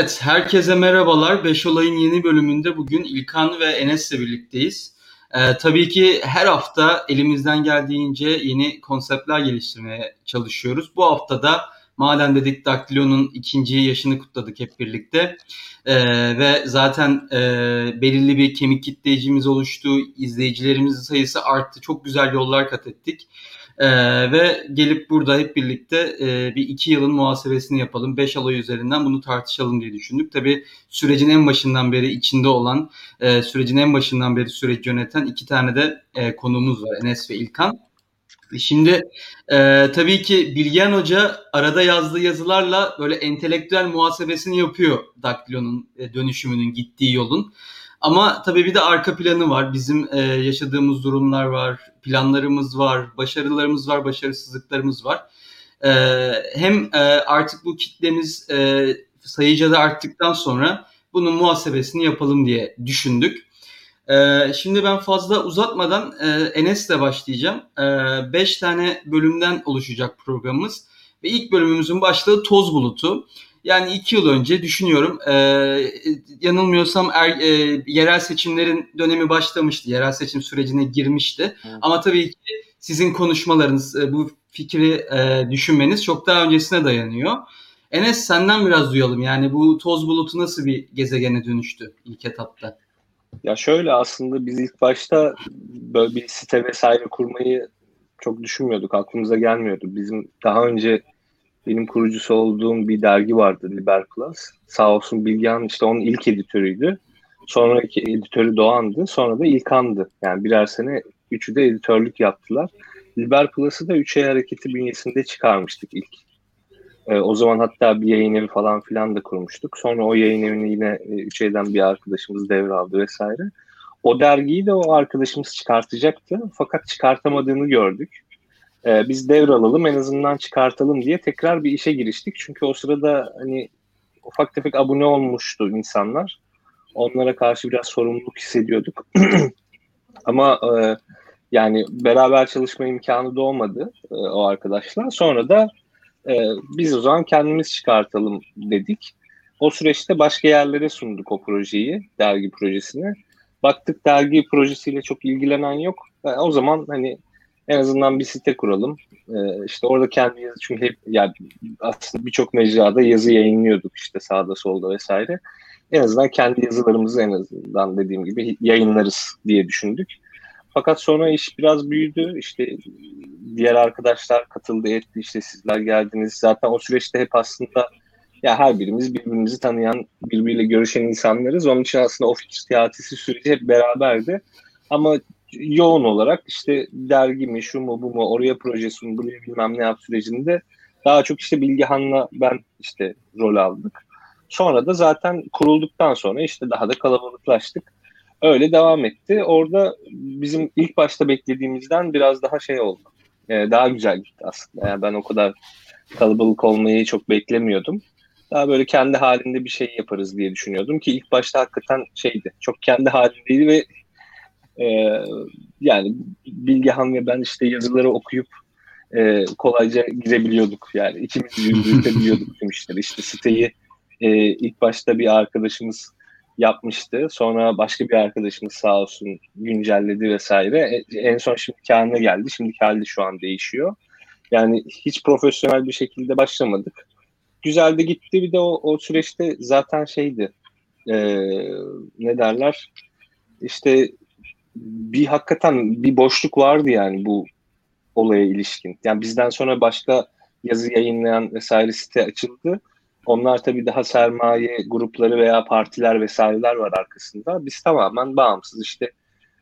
Evet, herkese merhabalar. Beş Olay'ın yeni bölümünde bugün İlkan ve Enes'le birlikteyiz. Ee, tabii ki her hafta elimizden geldiğince yeni konseptler geliştirmeye çalışıyoruz. Bu hafta da Madem dedik Daktilo'nun ikinci yaşını kutladık hep birlikte. Ee, ve zaten e, belirli bir kemik kitleyicimiz oluştu. İzleyicilerimizin sayısı arttı. Çok güzel yollar kat ettik. Ee, ve gelip burada hep birlikte e, bir iki yılın muhasebesini yapalım. Beş alay üzerinden bunu tartışalım diye düşündük. Tabii sürecin en başından beri içinde olan, e, sürecin en başından beri süreci yöneten iki tane de e, konuğumuz var. Enes ve İlkan. Şimdi e, tabii ki Bilgehan Hoca arada yazdığı yazılarla böyle entelektüel muhasebesini yapıyor Daktilo'nun e, dönüşümünün gittiği yolun. Ama tabii bir de arka planı var. Bizim e, yaşadığımız durumlar var, planlarımız var, başarılarımız var, başarısızlıklarımız var. E, hem e, artık bu kitlemiz e, sayıca da arttıktan sonra bunun muhasebesini yapalım diye düşündük. E, şimdi ben fazla uzatmadan e, Enes'le başlayacağım. 5 e, tane bölümden oluşacak programımız. Ve ilk bölümümüzün başlığı toz bulutu. Yani iki yıl önce düşünüyorum e, yanılmıyorsam er, e, yerel seçimlerin dönemi başlamıştı. Yerel seçim sürecine girmişti. Evet. Ama tabii ki sizin konuşmalarınız, e, bu fikri e, düşünmeniz çok daha öncesine dayanıyor. Enes senden biraz duyalım. Yani bu toz bulutu nasıl bir gezegene dönüştü ilk etapta? Ya şöyle aslında biz ilk başta böyle bir site vesaire kurmayı çok düşünmüyorduk. Aklımıza gelmiyordu. Bizim daha önce benim kurucusu olduğum bir dergi vardı Liber Plus. Sağ olsun Bilgehan işte onun ilk editörüydü. Sonraki editörü Doğan'dı. Sonra da İlkan'dı. Yani birer sene üçü de editörlük yaptılar. Liber Plus'ı da Üç Ay Hareketi bünyesinde çıkarmıştık ilk. E, o zaman hatta bir yayın evi falan filan da kurmuştuk. Sonra o yayın evini yine e, Üç Ay'dan bir arkadaşımız devraldı vesaire. O dergiyi de o arkadaşımız çıkartacaktı. Fakat çıkartamadığını gördük e, biz devralalım en azından çıkartalım diye tekrar bir işe giriştik. Çünkü o sırada hani ufak tefek abone olmuştu insanlar. Onlara karşı biraz sorumluluk hissediyorduk. Ama e, yani beraber çalışma imkanı da olmadı e, o arkadaşlar. Sonra da e, biz o zaman kendimiz çıkartalım dedik. O süreçte başka yerlere sunduk o projeyi, dergi projesini. Baktık dergi projesiyle çok ilgilenen yok. E, o zaman hani en azından bir site kuralım. Ee, işte orada kendi yazı çünkü hep yani aslında birçok mecrada yazı yayınlıyorduk işte sağda solda vesaire. En azından kendi yazılarımızı en azından dediğim gibi yayınlarız diye düşündük. Fakat sonra iş biraz büyüdü. İşte diğer arkadaşlar katıldı etti. işte sizler geldiniz. Zaten o süreçte hep aslında ya her birimiz birbirimizi tanıyan, birbiriyle görüşen insanlarız. Onun için aslında o fikir teatisi süreci hep beraberdi. Ama yoğun olarak işte dergi mi, şu mu, bu mu, oraya projesi mi, buraya bilmem ne yap sürecinde daha çok işte Bilgehan'la ben işte rol aldık. Sonra da zaten kurulduktan sonra işte daha da kalabalıklaştık. Öyle devam etti. Orada bizim ilk başta beklediğimizden biraz daha şey oldu. Ee, daha güzel gitti aslında. Yani ben o kadar kalabalık olmayı çok beklemiyordum. Daha böyle kendi halinde bir şey yaparız diye düşünüyordum ki ilk başta hakikaten şeydi. Çok kendi halindeydi ve ee, yani Bilgehan ve ben işte yazıları okuyup e, kolayca girebiliyorduk. Yani ikimiz yürütebiliyorduk tüm işleri. İşte siteyi e, ilk başta bir arkadaşımız yapmıştı. Sonra başka bir arkadaşımız sağ olsun güncelledi vesaire. E, en son şimdi haline geldi. Şimdi halde şu an değişiyor. Yani hiç profesyonel bir şekilde başlamadık. Güzel de gitti. Bir de o, o süreçte zaten şeydi. E, ne derler? İşte bir hakikaten bir boşluk vardı yani bu olaya ilişkin. Yani bizden sonra başka yazı yayınlayan vesaire site açıldı. Onlar tabii daha sermaye grupları veya partiler vesaireler var arkasında. Biz tamamen bağımsız işte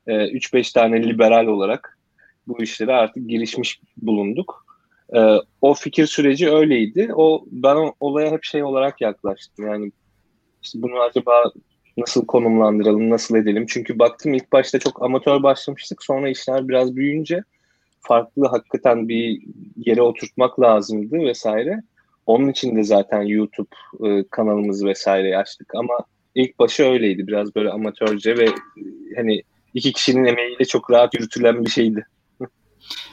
3-5 e, tane liberal olarak bu işlere artık girişmiş bulunduk. E, o fikir süreci öyleydi. O ben olaya hep şey olarak yaklaştım. Yani işte bunu acaba nasıl konumlandıralım, nasıl edelim? Çünkü baktım ilk başta çok amatör başlamıştık. Sonra işler biraz büyüyünce farklı hakikaten bir yere oturtmak lazımdı vesaire. Onun için de zaten YouTube e, kanalımızı vesaire açtık ama ilk başı öyleydi. Biraz böyle amatörce ve hani iki kişinin emeğiyle çok rahat yürütülen bir şeydi.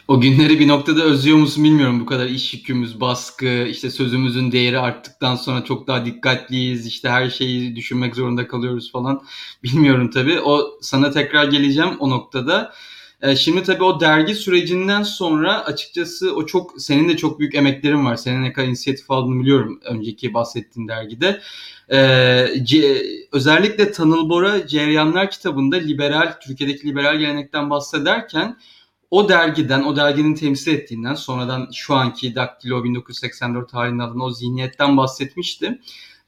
O günleri bir noktada özlüyor musun bilmiyorum. Bu kadar iş yükümüz, baskı, işte sözümüzün değeri arttıktan sonra çok daha dikkatliyiz. İşte her şeyi düşünmek zorunda kalıyoruz falan. Bilmiyorum tabii. O sana tekrar geleceğim o noktada. E, şimdi tabii o dergi sürecinden sonra açıkçası o çok senin de çok büyük emeklerin var. Senin ne kadar inisiyatif aldığını biliyorum önceki bahsettiğin dergide. Ee, C, özellikle Tanıl Bora Ceryanlar kitabında liberal, Türkiye'deki liberal gelenekten bahsederken o dergiden, o derginin temsil ettiğinden sonradan şu anki Daktilo 1984 tarihinde alınan o zihniyetten bahsetmişti.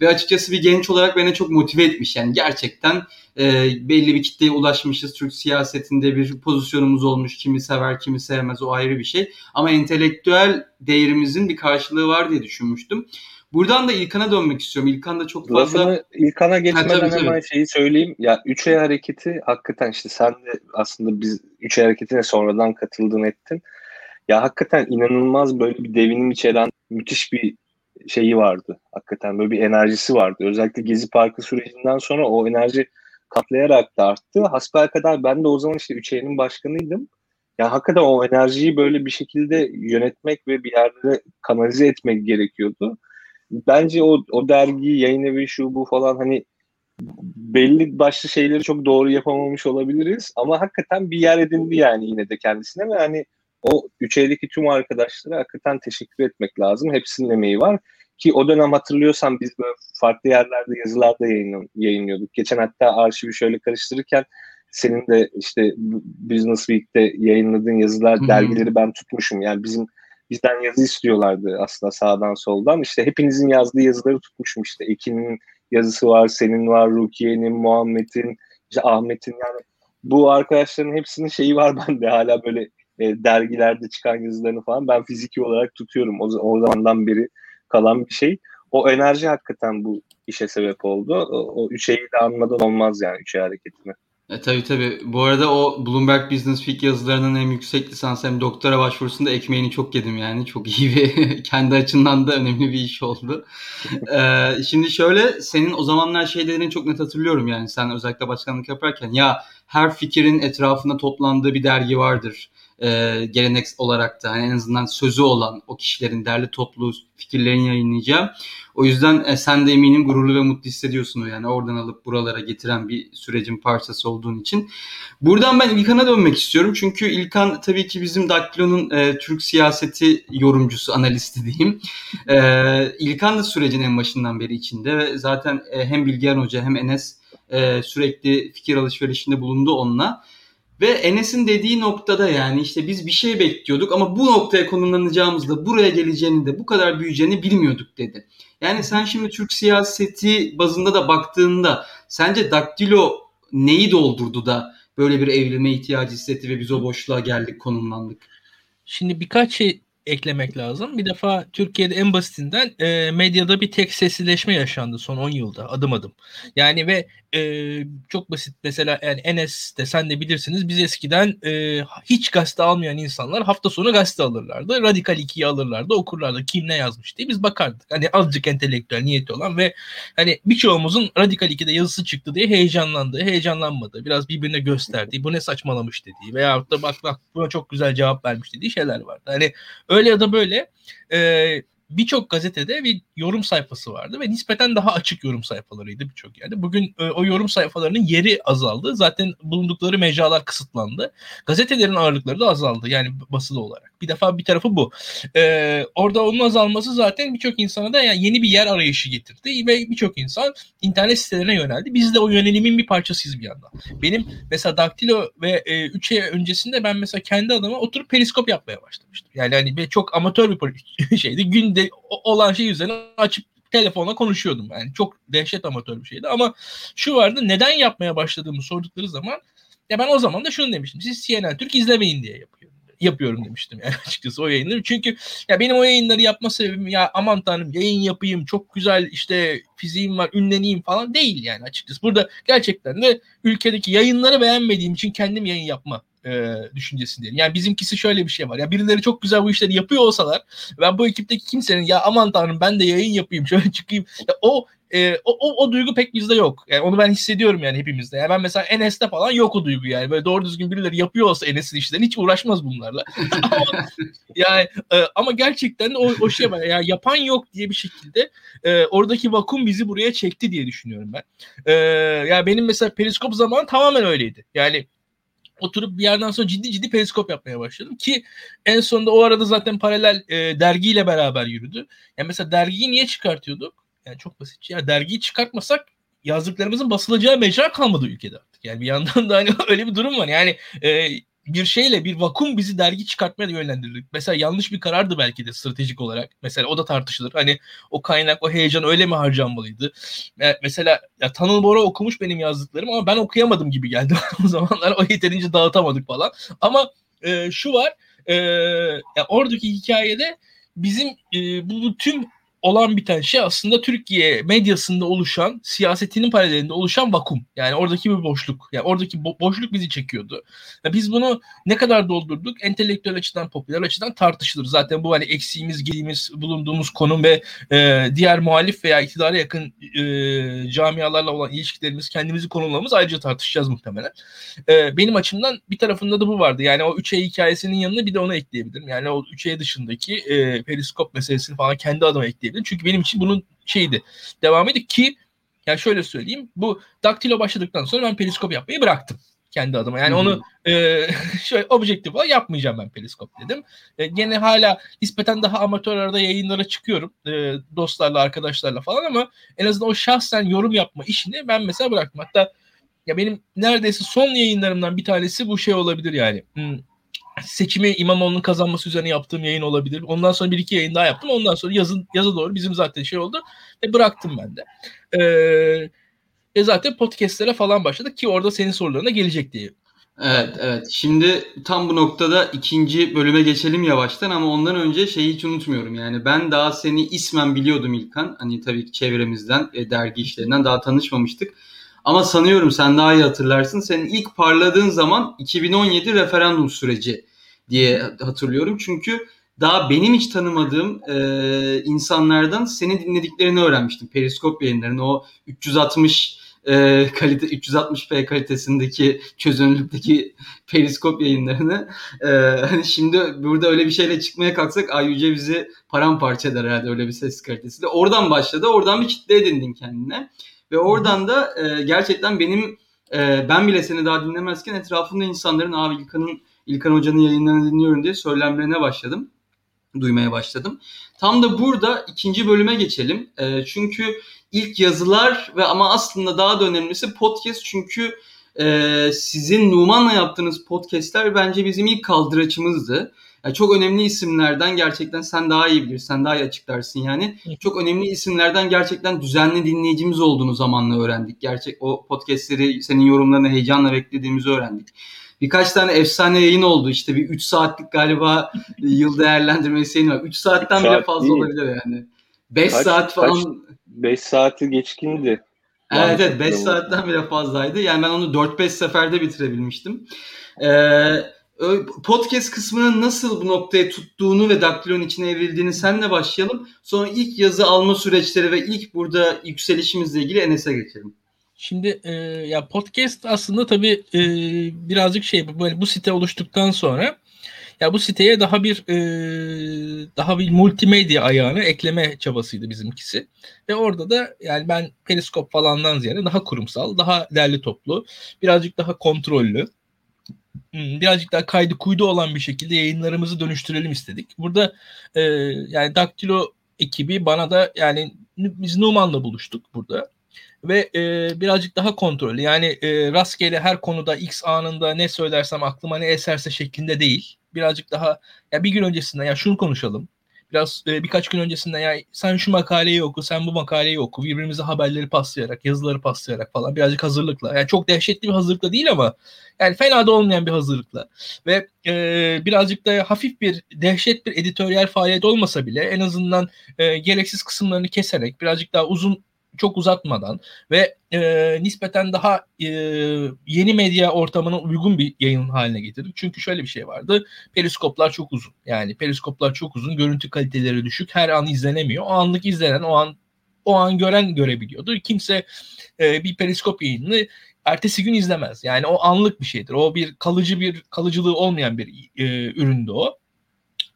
Ve açıkçası bir genç olarak beni çok motive etmiş. Yani gerçekten e, belli bir kitleye ulaşmışız. Türk siyasetinde bir pozisyonumuz olmuş. Kimi sever, kimi sevmez o ayrı bir şey. Ama entelektüel değerimizin bir karşılığı var diye düşünmüştüm. Buradan da İlkan'a dönmek istiyorum. İlkan da çok fazla... Lafını İlkan'a geçmeden ha, tabii, tabii. hemen şeyi söyleyeyim. Ya 3 ay hareketi hakikaten işte sen de aslında biz 3 ay hareketine sonradan katıldın ettin. Ya hakikaten inanılmaz böyle bir devinim içeren müthiş bir şeyi vardı. Hakikaten böyle bir enerjisi vardı. Özellikle Gezi Parkı sürecinden sonra o enerji katlayarak da arttı. Hasbel kadar ben de o zaman işte 3 ayının başkanıydım. Yani hakikaten o enerjiyi böyle bir şekilde yönetmek ve bir yerde kanalize etmek gerekiyordu bence o, o dergi, yayın evi, şu bu falan hani belli başlı şeyleri çok doğru yapamamış olabiliriz ama hakikaten bir yer edindi yani yine de kendisine ve hani o üç eydeki tüm arkadaşlara hakikaten teşekkür etmek lazım. Hepsinin emeği var. Ki o dönem hatırlıyorsan biz böyle farklı yerlerde yazılarda yayın, yayınlıyorduk. Geçen hatta arşivi şöyle karıştırırken senin de işte Business Week'te yayınladığın yazılar, Hı-hı. dergileri ben tutmuşum. Yani bizim bizden yazı istiyorlardı aslında sağdan soldan. İşte hepinizin yazdığı yazıları tutmuşum işte. Ekin'in yazısı var, senin var, Rukiye'nin, Muhammed'in, işte Ahmet'in yani bu arkadaşların hepsinin şeyi var bende hala böyle e, dergilerde çıkan yazılarını falan ben fiziki olarak tutuyorum. O, o zamandan beri kalan bir şey. O enerji hakikaten bu işe sebep oldu. O, o üç de anmadan olmaz yani üç hareketini. E, tabii tabii. Bu arada o Bloomberg Business Week yazılarının hem yüksek lisans hem doktora başvurusunda ekmeğini çok yedim yani. Çok iyi bir kendi açından da önemli bir iş oldu. ee, şimdi şöyle senin o zamanlar şeylerini çok net hatırlıyorum yani. Sen özellikle başkanlık yaparken ya her fikrin etrafında toplandığı bir dergi vardır e, gelenek olarak da hani en azından sözü olan o kişilerin derli toplu fikirlerini yayınlayacağım. O yüzden e, sen de eminim gururlu ve mutlu hissediyorsun yani oradan alıp buralara getiren bir sürecin parçası olduğun için. Buradan ben İlkan'a dönmek istiyorum. Çünkü İlkan tabii ki bizim Daktilo'nun e, Türk siyaseti yorumcusu, analisti diyeyim. E, İlkan da sürecin en başından beri içinde ve zaten e, hem Bilgehan Hoca hem Enes e, sürekli fikir alışverişinde bulundu onunla. Ve Enes'in dediği noktada yani işte biz bir şey bekliyorduk ama bu noktaya konumlanacağımızda buraya geleceğini de bu kadar büyüyeceğini bilmiyorduk dedi. Yani sen şimdi Türk siyaseti bazında da baktığında sence Daktilo neyi doldurdu da böyle bir evlime ihtiyacı hissetti ve biz o boşluğa geldik, konumlandık? Şimdi birkaç şey eklemek lazım. Bir defa Türkiye'de en basitinden e, medyada bir tek seslileşme yaşandı son 10 yılda adım adım. Yani ve e, çok basit mesela yani Enes de sen de bilirsiniz biz eskiden e, hiç gazete almayan insanlar hafta sonu gazete alırlardı. Radikal 2'yi alırlardı okurlardı kim ne yazmış diye biz bakardık. Hani azıcık entelektüel niyeti olan ve hani birçoğumuzun Radikal 2'de yazısı çıktı diye heyecanlandığı, heyecanlanmadığı, biraz birbirine gösterdiği, bu ne saçmalamış dediği veya da bak bak buna çok güzel cevap vermiş dediği şeyler vardı. Hani ya da böyle e, birçok gazetede bir yorum sayfası vardı ve nispeten daha açık yorum sayfalarıydı birçok yerde. Bugün e, o yorum sayfalarının yeri azaldı. Zaten bulundukları mecralar kısıtlandı. Gazetelerin ağırlıkları da azaldı yani basılı olarak. Bir defa bir tarafı bu. Ee, orada onun azalması zaten birçok insana da yani yeni bir yer arayışı getirdi ve birçok insan internet sitelerine yöneldi. Biz de o yönelimin bir parçasıyız bir yandan. Benim mesela Daktilo ve 3 e, ay öncesinde ben mesela kendi adıma oturup periskop yapmaya başlamıştım. Yani hani çok amatör bir şeydi. Günde olan şey üzerine açıp telefonla konuşuyordum. Yani çok dehşet amatör bir şeydi ama şu vardı neden yapmaya başladığımı sordukları zaman ya ben o zaman da şunu demiştim. Siz CNN Türk izlemeyin diye yapıyorum. Yapıyorum demiştim yani açıkçası o yayınları. Çünkü ya benim o yayınları yapma sebebim ya aman tanrım yayın yapayım çok güzel işte fiziğim var ünleneyim falan değil yani açıkçası. Burada gerçekten de ülkedeki yayınları beğenmediğim için kendim yayın yapma e, düşüncesindeyim. Yani bizimkisi şöyle bir şey var. Ya birileri çok güzel bu işleri yapıyor olsalar ben bu ekipteki kimsenin ya aman tanrım ben de yayın yapayım şöyle çıkayım. Ya o e, o, o, o duygu pek bizde yok. Yani onu ben hissediyorum yani hepimizde. Yani ben mesela Enes'te falan yok o duygu yani. Böyle doğru düzgün birileri yapıyor olsa Enes'in işlerini hiç uğraşmaz bunlarla. ama, yani e, ama gerçekten de o, o şey var. Yani yapan yok diye bir şekilde e, oradaki vakum bizi buraya çekti diye düşünüyorum ben. E, yani benim mesela periskop zamanı tamamen öyleydi. Yani oturup bir yerden sonra ciddi ciddi periskop yapmaya başladım ki en sonunda o arada zaten paralel e, dergiyle beraber yürüdü. Yani mesela dergiyi niye çıkartıyorduk? Yani çok basit. Ya dergiyi çıkartmasak yazdıklarımızın basılacağı mecra kalmadı ülkede artık. Yani bir yandan da hani öyle bir durum var. Yani e, bir şeyle bir vakum bizi dergi çıkartmaya yönlendirir. Mesela yanlış bir karardı belki de stratejik olarak. Mesela o da tartışılır. Hani o kaynak, o heyecan öyle mi harcanmalıydı? Mesela ya Tanıl Bora okumuş benim yazdıklarım ama ben okuyamadım gibi geldi o zamanlar. O yeterince dağıtamadık falan. Ama e, şu var. E, ya oradaki hikayede bizim e, bu tüm olan biten şey aslında Türkiye medyasında oluşan, siyasetinin paralelinde oluşan vakum. Yani oradaki bir boşluk. Yani oradaki bo- boşluk bizi çekiyordu. Yani biz bunu ne kadar doldurduk? Entelektüel açıdan, popüler açıdan tartışılır. Zaten bu hani eksiğimiz, gediğimiz, bulunduğumuz konum ve e, diğer muhalif veya iktidara yakın e, camialarla olan ilişkilerimiz, kendimizi konumlamamız ayrıca tartışacağız muhtemelen. E, benim açımdan bir tarafında da bu vardı. Yani o 3E hikayesinin yanına bir de onu ekleyebilirim. Yani o 3E dışındaki e, periskop meselesini falan kendi adıma ekleyebilirim diyebilirim. Çünkü benim için bunun şeydi. Devam edip ki yani şöyle söyleyeyim. Bu daktilo başladıktan sonra ben periskop yapmayı bıraktım kendi adıma. Yani hmm. onu e, şöyle objektif olarak yapmayacağım ben periskop dedim. E, gene hala nispeten daha amatör arada yayınlara çıkıyorum. E, dostlarla, arkadaşlarla falan ama en azından o şahsen yorum yapma işini ben mesela bıraktım. Hatta ya benim neredeyse son yayınlarımdan bir tanesi bu şey olabilir yani. Hmm seçimi İmamoğlu'nun kazanması üzerine yaptığım yayın olabilir. Ondan sonra bir iki yayın daha yaptım. Ondan sonra yazın yaza doğru bizim zaten şey oldu ve bıraktım ben de. Ee, ve zaten podcastlere falan başladık ki orada senin sorularına gelecek diye. Evet evet. Şimdi tam bu noktada ikinci bölüme geçelim yavaştan ama ondan önce şeyi hiç unutmuyorum. Yani ben daha seni ismen biliyordum İlkan. Hani tabii ki çevremizden, e, dergi işlerinden daha tanışmamıştık. Ama sanıyorum sen daha iyi hatırlarsın. Senin ilk parladığın zaman 2017 referandum süreci diye hatırlıyorum. Çünkü daha benim hiç tanımadığım e, insanlardan seni dinlediklerini öğrenmiştim. Periskop yayınlarını o 360 e, kalite 360p kalitesindeki çözünürlükteki periskop yayınlarını e, hani şimdi burada öyle bir şeyle çıkmaya kalksak Ayyüce bizi paramparça eder herhalde öyle bir ses kalitesiyle. Oradan başladı. Oradan bir kitle edindin kendine. Ve oradan da e, gerçekten benim e, ben bile seni daha dinlemezken etrafında insanların abi İlkan'ın İlkan Hoca'nın yayınlarını dinliyorum diye söylemlerine başladım. Duymaya başladım. Tam da burada ikinci bölüme geçelim. E, çünkü ilk yazılar ve ama aslında daha da önemlisi podcast çünkü e, sizin Numan'la yaptığınız podcastler bence bizim ilk kaldıraçımızdı. Yani çok önemli isimlerden gerçekten sen daha iyi bilirsin, sen daha iyi açıklarsın yani. Çok önemli isimlerden gerçekten düzenli dinleyicimiz olduğunu zamanla öğrendik. Gerçek o podcastleri senin yorumlarını heyecanla beklediğimizi öğrendik. Birkaç tane efsane yayın oldu. İşte bir 3 saatlik galiba yıl değerlendirmesi yayını var. 3 saatten bile fazla değil. olabilir yani. 5 saat falan. 5 saati geçkindi. Evet evet 5 saatten bile fazlaydı. Yani ben onu 4-5 seferde bitirebilmiştim. Ee, podcast kısmının nasıl bu noktaya tuttuğunu ve Daktilon içine evrildiğini senle başlayalım. Sonra ilk yazı alma süreçleri ve ilk burada yükselişimizle ilgili Enes'e geçelim. Şimdi e, ya podcast aslında tabii e, birazcık şey böyle bu site oluştuktan sonra ya bu siteye daha bir e, daha bir multimedya ayağını ekleme çabasıydı bizimkisi. Ve orada da yani ben periskop falandan ziyade daha kurumsal, daha derli toplu, birazcık daha kontrollü birazcık daha kaydı kuydu olan bir şekilde yayınlarımızı dönüştürelim istedik. Burada e, yani Daktilo ekibi bana da yani biz Numan'la buluştuk burada ve e, birazcık daha kontrollü yani e, rastgele her konuda X anında ne söylersem aklıma ne eserse şeklinde değil. Birazcık daha ya bir gün öncesinden ya şunu konuşalım biraz e, birkaç gün öncesinden ya sen şu makaleyi oku, sen bu makaleyi oku. Birbirimize haberleri paslayarak, yazıları paslayarak falan birazcık hazırlıkla. Yani çok dehşetli bir hazırlıkla değil ama yani fena da olmayan bir hazırlıkla. Ve e, birazcık da hafif bir dehşet bir editoryal faaliyet olmasa bile en azından e, gereksiz kısımlarını keserek birazcık daha uzun çok uzatmadan ve e, nispeten daha e, yeni medya ortamına uygun bir yayın haline getirdik. Çünkü şöyle bir şey vardı. Periskoplar çok uzun. Yani periskoplar çok uzun. Görüntü kaliteleri düşük. Her an izlenemiyor. O anlık izlenen, o an o an gören görebiliyordu. Kimse e, bir periskop yayını ertesi gün izlemez. Yani o anlık bir şeydir. O bir kalıcı bir kalıcılığı olmayan bir e, üründü o.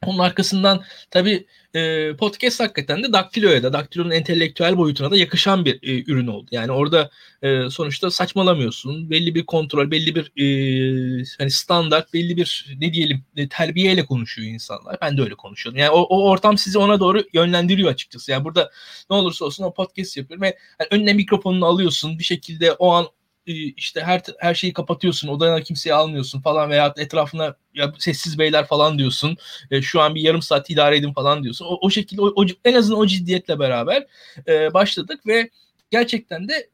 Onun arkasından tabii e, podcast hakikaten de Daktilo'ya da, Daktilo'nun entelektüel boyutuna da yakışan bir e, ürün oldu. Yani orada e, sonuçta saçmalamıyorsun. Belli bir kontrol, belli bir e, hani standart, belli bir ne diyelim e, terbiyeyle konuşuyor insanlar. Ben de öyle konuşuyordum. Yani o, o ortam sizi ona doğru yönlendiriyor açıkçası. Yani burada ne olursa olsun o podcast yapıyorum ve yani önüne mikrofonunu alıyorsun. Bir şekilde o an işte her her şeyi kapatıyorsun, odana kimseyi almıyorsun falan veya etrafına ya sessiz beyler falan diyorsun. E, şu an bir yarım saat idare edin falan diyorsun. O, o şekilde o, o, en azından o ciddiyetle beraber e, başladık ve gerçekten de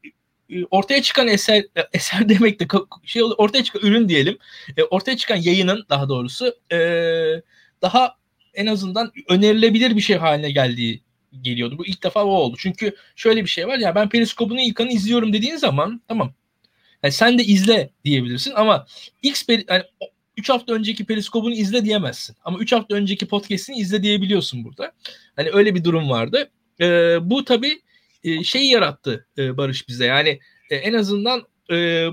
e, ortaya çıkan eser e, eser demek de şey ortaya çıkan ürün diyelim. E, ortaya çıkan yayının daha doğrusu e, daha en azından önerilebilir bir şey haline geldiği geliyordu. Bu ilk defa o oldu. Çünkü şöyle bir şey var ya ben Periskop'un ilkanı izliyorum dediğin zaman tamam yani sen de izle diyebilirsin ama X yani 3 hafta önceki periskopunu izle diyemezsin. Ama 3 hafta önceki podcast'ini izle diyebiliyorsun burada. Hani öyle bir durum vardı. Ee, bu tabii e, şeyi yarattı e, Barış bize. Yani e, en azından e,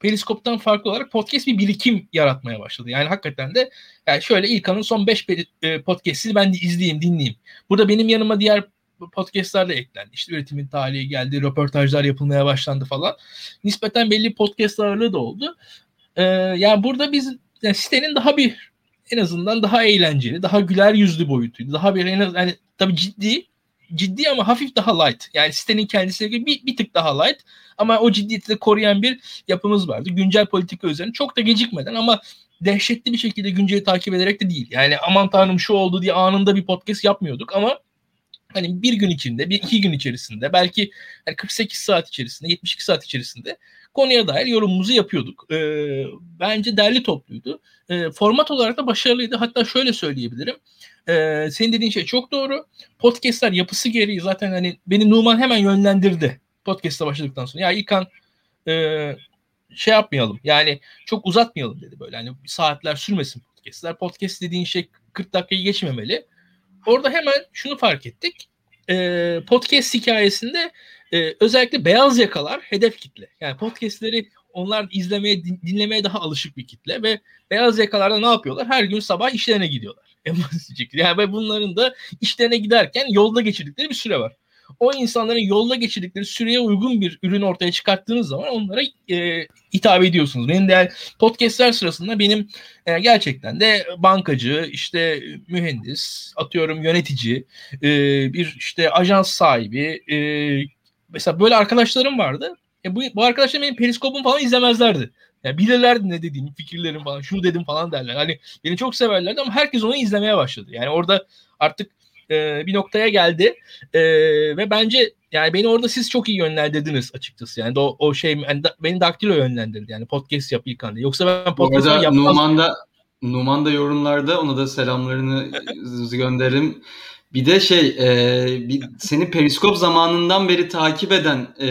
Periskop'tan farklı olarak podcast bir birikim yaratmaya başladı. Yani hakikaten de yani şöyle İlkan'ın son 5 e, podcast'ini ben de izleyeyim, dinleyeyim. Burada benim yanıma diğer podcastlar da eklendi. İşte üretimin talihi geldi, röportajlar yapılmaya başlandı falan. Nispeten belli podcast ağırlığı da oldu. Ee, yani burada biz yani sitenin daha bir en azından daha eğlenceli, daha güler yüzlü boyutuydu. Daha bir en az yani tabii ciddi ciddi ama hafif daha light. Yani sitenin kendisine göre bir, bir tık daha light ama o ciddiyeti de koruyan bir yapımız vardı. Güncel politika üzerine çok da gecikmeden ama dehşetli bir şekilde günceli takip ederek de değil. Yani aman tanrım şu oldu diye anında bir podcast yapmıyorduk ama hani bir gün içinde, bir iki gün içerisinde, belki yani 48 saat içerisinde, 72 saat içerisinde konuya dair yorumumuzu yapıyorduk. E, bence derli topluydu. E, format olarak da başarılıydı. Hatta şöyle söyleyebilirim. E, senin dediğin şey çok doğru. Podcast'ler yapısı gereği zaten hani beni Numan hemen yönlendirdi. Podcast'a başladıktan sonra. Ya İlkan e, şey yapmayalım. Yani çok uzatmayalım dedi böyle. Hani saatler sürmesin podcast'ler. Podcast dediğin şey 40 dakikayı geçmemeli orada hemen şunu fark ettik. E, podcast hikayesinde e, özellikle beyaz yakalar hedef kitle. Yani podcastleri onlar izlemeye, dinlemeye daha alışık bir kitle ve beyaz yakalarda ne yapıyorlar? Her gün sabah işlerine gidiyorlar. En basit Yani bunların da işlerine giderken yolda geçirdikleri bir süre var o insanların yolda geçirdikleri süreye uygun bir ürün ortaya çıkarttığınız zaman onlara e, hitap ediyorsunuz. Benim de podcastler sırasında benim e, gerçekten de bankacı, işte mühendis, atıyorum yönetici, e, bir işte ajans sahibi, e, mesela böyle arkadaşlarım vardı. E, bu, bu arkadaşlar benim periskopum falan izlemezlerdi. Yani bilirlerdi ne dediğimi, fikirlerim falan, şunu dedim falan derler. Hani beni çok severlerdi ama herkes onu izlemeye başladı. Yani orada artık e, bir noktaya geldi e, ve bence yani beni orada siz çok iyi yönlendirdiniz açıkçası. Yani o, o şey yani da, beni Daktilo yönlendirdi yani podcast yap İlkan diye. Yoksa ben podcast yapmaz. Numan'da Numan da yorumlarda ona da selamlarını gönderim. Bir de şey e, bir, seni periskop zamanından beri takip eden e,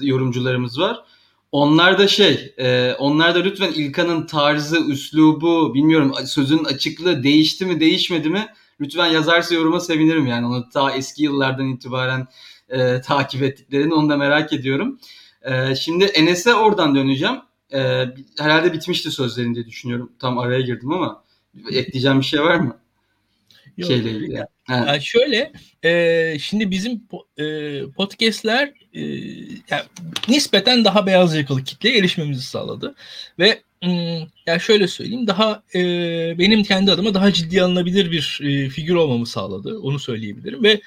yorumcularımız var. Onlar da şey, e, onlar da lütfen İlkan'ın tarzı, üslubu, bilmiyorum sözün açıklığı değişti mi değişmedi mi? Lütfen yazarsa yoruma sevinirim yani. Onu ta eski yıllardan itibaren e, takip ettiklerini onu da merak ediyorum. E, şimdi Enes'e oradan döneceğim. E, herhalde bitmişti sözlerin diye düşünüyorum. Tam araya girdim ama ekleyeceğim bir şey var mı? Yok, Şeyle ilgili. Yani şöyle, e, şimdi bizim e, podcastler e, yani nispeten daha beyaz yakalı kitleye erişmemizi sağladı ve Hmm, ya şöyle söyleyeyim daha e, benim kendi adıma daha ciddi alınabilir bir e, figür olmamı sağladı onu söyleyebilirim ve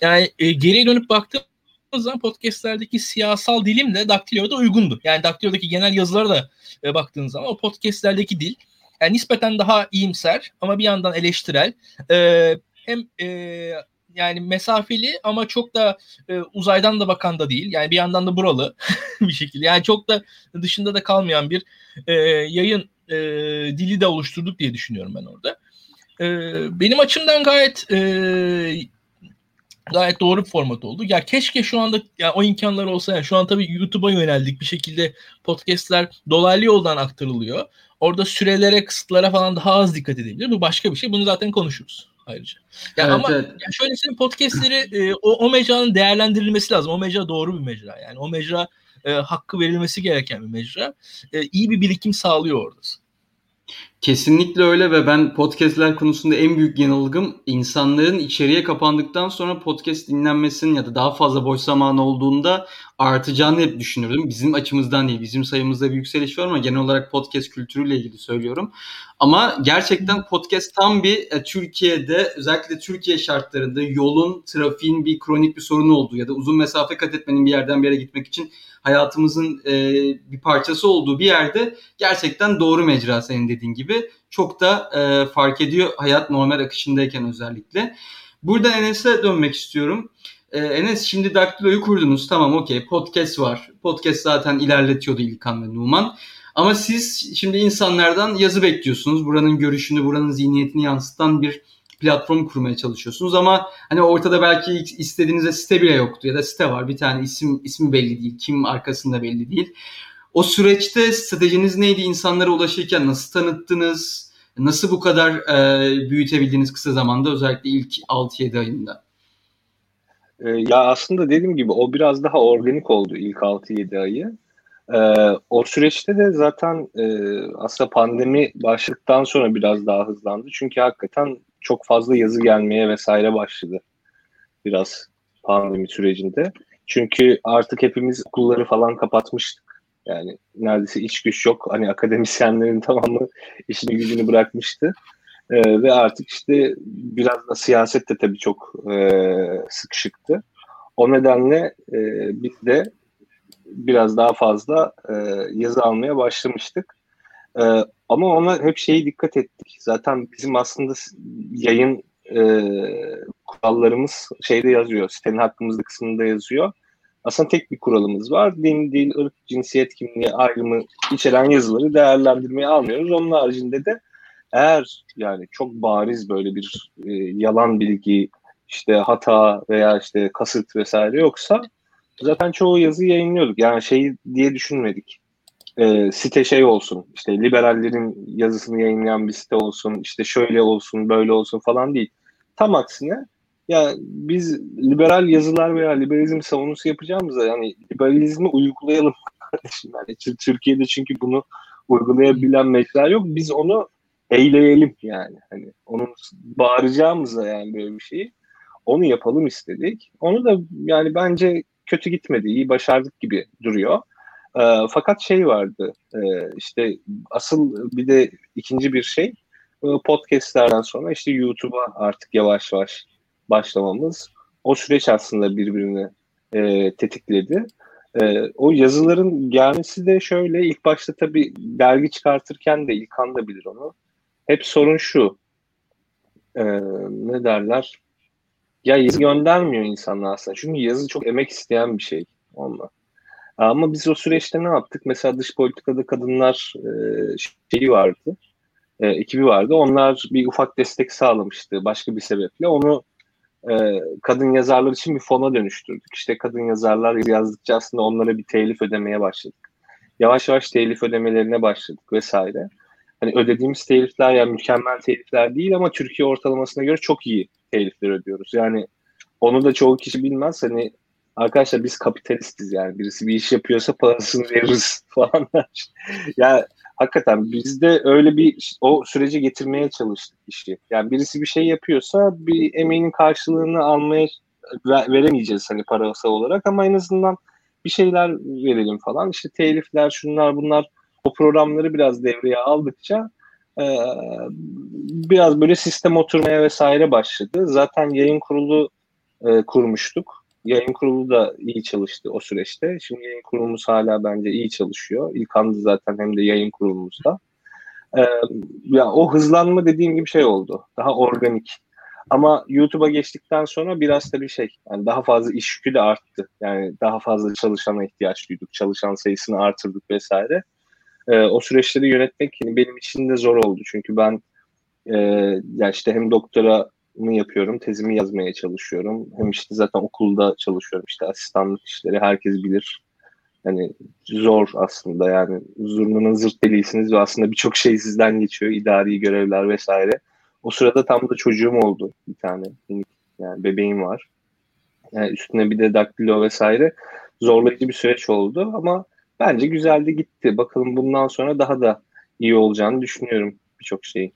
yani e, geriye dönüp baktığımız zaman podcastlerdeki siyasal dilim de Daktilo'da uygundu. Yani Daktilo'daki genel yazılara da e, baktığınız zaman o podcastlerdeki dil yani nispeten daha iyimser ama bir yandan eleştirel e, hem e, yani mesafeli ama çok da e, uzaydan da bakan da değil. Yani bir yandan da buralı bir şekilde. Yani çok da dışında da kalmayan bir e, yayın e, dili de oluşturduk diye düşünüyorum ben orada. E, benim açımdan gayet e, gayet doğru bir format oldu. Ya keşke şu anda ya o imkanlar olsa yani şu an tabii YouTube'a yöneldik bir şekilde podcast'ler dolaylı yoldan aktarılıyor. Orada sürelere, kısıtlara falan daha az dikkat edebilir. Bu başka bir şey. Bunu zaten konuşuruz. Ayrıca. Ya evet, ama evet. Ya şöyle senin podcastleri e, o, o mecranın değerlendirilmesi lazım. O mecra doğru bir mecra. Yani o mecra e, hakkı verilmesi gereken bir mecra. E, iyi bir birikim sağlıyor orada. Kesinlikle öyle ve ben podcastler konusunda en büyük yanılgım insanların içeriye kapandıktan sonra podcast dinlenmesinin ya da daha fazla boş zamanı olduğunda artacağını hep düşünürdüm. Bizim açımızdan değil, bizim sayımızda bir yükseliş var ama genel olarak podcast kültürüyle ilgili söylüyorum. Ama gerçekten podcast tam bir e, Türkiye'de özellikle Türkiye şartlarında yolun, trafiğin bir kronik bir sorunu olduğu ya da uzun mesafe kat etmenin bir yerden bir yere gitmek için hayatımızın e, bir parçası olduğu bir yerde gerçekten doğru mecra senin dediğin gibi. Çok da e, fark ediyor hayat normal akışındayken özellikle. Buradan Enes'e dönmek istiyorum. Ee, Enes şimdi Daktilo'yu kurdunuz. Tamam okey podcast var. Podcast zaten ilerletiyordu İlkan ve Numan. Ama siz şimdi insanlardan yazı bekliyorsunuz. Buranın görüşünü, buranın zihniyetini yansıtan bir platform kurmaya çalışıyorsunuz ama hani ortada belki istediğinizde site bile yoktu ya da site var bir tane isim ismi belli değil kim arkasında belli değil. O süreçte stratejiniz neydi insanlara ulaşırken nasıl tanıttınız nasıl bu kadar e, büyütebildiniz kısa zamanda özellikle ilk 6-7 ayında? E, ya aslında dediğim gibi o biraz daha organik oldu ilk 6-7 ayı. Ee, o süreçte de zaten e, aslında pandemi başladıktan sonra biraz daha hızlandı. Çünkü hakikaten çok fazla yazı gelmeye vesaire başladı. Biraz pandemi sürecinde. Çünkü artık hepimiz okulları falan kapatmıştık. Yani neredeyse iç güç yok. Hani akademisyenlerin tamamı işini gücünü bırakmıştı. Ee, ve artık işte biraz da siyaset de tabii çok e, sıkışıktı. O nedenle e, biz de biraz daha fazla e, yazı almaya başlamıştık. E, ama ona hep şeyi dikkat ettik. Zaten bizim aslında yayın e, kurallarımız şeyde yazıyor. Sitenin hakkımızda kısmında yazıyor. Aslında tek bir kuralımız var. Din, dil, ırk, cinsiyet kimliği ayrımı içeren yazıları değerlendirmeye almıyoruz. Onun haricinde de eğer yani çok bariz böyle bir e, yalan bilgi, işte hata veya işte kasıt vesaire yoksa zaten çoğu yazı yayınlıyorduk. Yani şey diye düşünmedik. E, site şey olsun, işte liberallerin yazısını yayınlayan bir site olsun, işte şöyle olsun, böyle olsun falan değil. Tam aksine ya biz liberal yazılar veya liberalizm savunusu yapacağımıza yani liberalizmi uygulayalım kardeşim. Yani Türkiye'de çünkü bunu uygulayabilen mecra yok. Biz onu eyleyelim yani. Hani onun bağıracağımıza yani böyle bir şeyi onu yapalım istedik. Onu da yani bence kötü gitmedi, iyi başardık gibi duruyor. E, fakat şey vardı, e, işte asıl bir de ikinci bir şey, e, podcastlerden sonra işte YouTube'a artık yavaş yavaş başlamamız. O süreç aslında birbirini e, tetikledi. E, o yazıların gelmesi de şöyle, ilk başta tabii dergi çıkartırken de İlkan da bilir onu. Hep sorun şu, e, ne derler, ya yazı göndermiyor insanlar aslında. Çünkü yazı çok emek isteyen bir şey onunla. Ama biz o süreçte ne yaptık? Mesela dış politikada kadınlar e, şeyi vardı. E, ekibi vardı. Onlar bir ufak destek sağlamıştı başka bir sebeple. Onu e, kadın yazarlar için bir fona dönüştürdük. İşte kadın yazarlar yazdıkça aslında onlara bir telif ödemeye başladık. Yavaş yavaş telif ödemelerine başladık vesaire. Hani ödediğimiz telifler yani mükemmel telifler değil ama Türkiye ortalamasına göre çok iyi telifler ödüyoruz. Yani onu da çoğu kişi bilmez. Hani arkadaşlar biz kapitalistiz yani. Birisi bir iş yapıyorsa parasını veririz falan. ya hakikaten biz de öyle bir o sürece getirmeye çalıştık işi. Yani birisi bir şey yapıyorsa bir emeğinin karşılığını almaya veremeyeceğiz hani parasal olarak ama en azından bir şeyler verelim falan. İşte telifler şunlar bunlar o programları biraz devreye aldıkça e, biraz böyle sistem oturmaya vesaire başladı. Zaten yayın kurulu e, kurmuştuk. Yayın kurulu da iyi çalıştı o süreçte. Şimdi yayın kurulumuz hala bence iyi çalışıyor. İlk anda zaten hem de yayın kurulumuzda. E, ya o hızlanma dediğim gibi şey oldu. Daha organik. Ama YouTube'a geçtikten sonra biraz da bir şey. Yani daha fazla iş yükü de arttı. Yani daha fazla çalışana ihtiyaç duyduk. Çalışan sayısını artırdık vesaire e, o süreçleri yönetmek yani benim için de zor oldu. Çünkü ben e, ya işte hem doktora mı yapıyorum, tezimi yazmaya çalışıyorum. Hem işte zaten okulda çalışıyorum. İşte asistanlık işleri herkes bilir. Yani zor aslında yani zurnanın zırt deliysiniz ve aslında birçok şey sizden geçiyor. idari görevler vesaire. O sırada tam da çocuğum oldu bir tane. Yani bebeğim var. Yani üstüne bir de daktilo vesaire zorlayıcı bir süreç oldu ama bence güzeldi gitti. Bakalım bundan sonra daha da iyi olacağını düşünüyorum birçok şeyi.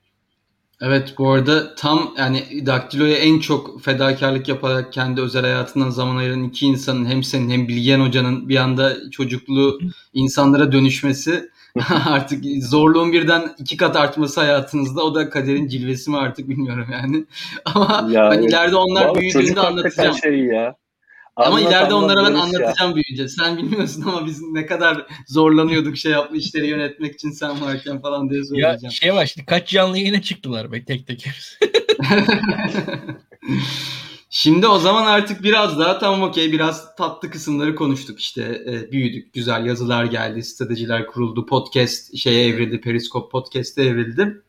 Evet bu arada tam yani Daktilo'ya en çok fedakarlık yaparak kendi özel hayatından zaman ayıran iki insanın hem senin hem Bilgen Hoca'nın bir anda çocuklu insanlara dönüşmesi artık zorluğun birden iki kat artması hayatınızda o da kaderin cilvesi mi artık bilmiyorum yani. Ama ya, ben ileride onlar büyüdüğünde anlatacağım. Şey ya. Ama anlat, ileride anlat, onlara ben anlatacağım ya. büyüyünce. Sen bilmiyorsun ama biz ne kadar zorlanıyorduk şey yapma işleri yönetmek için sen varken falan diye söyleyeceğim. Ya şey var şimdi kaç canlı yayına çıktılar be tek tek Şimdi o zaman artık biraz daha tamam okey biraz tatlı kısımları konuştuk işte e, büyüdük güzel yazılar geldi stratejiler kuruldu podcast şeye evrildi Periskop podcast'e evrildi.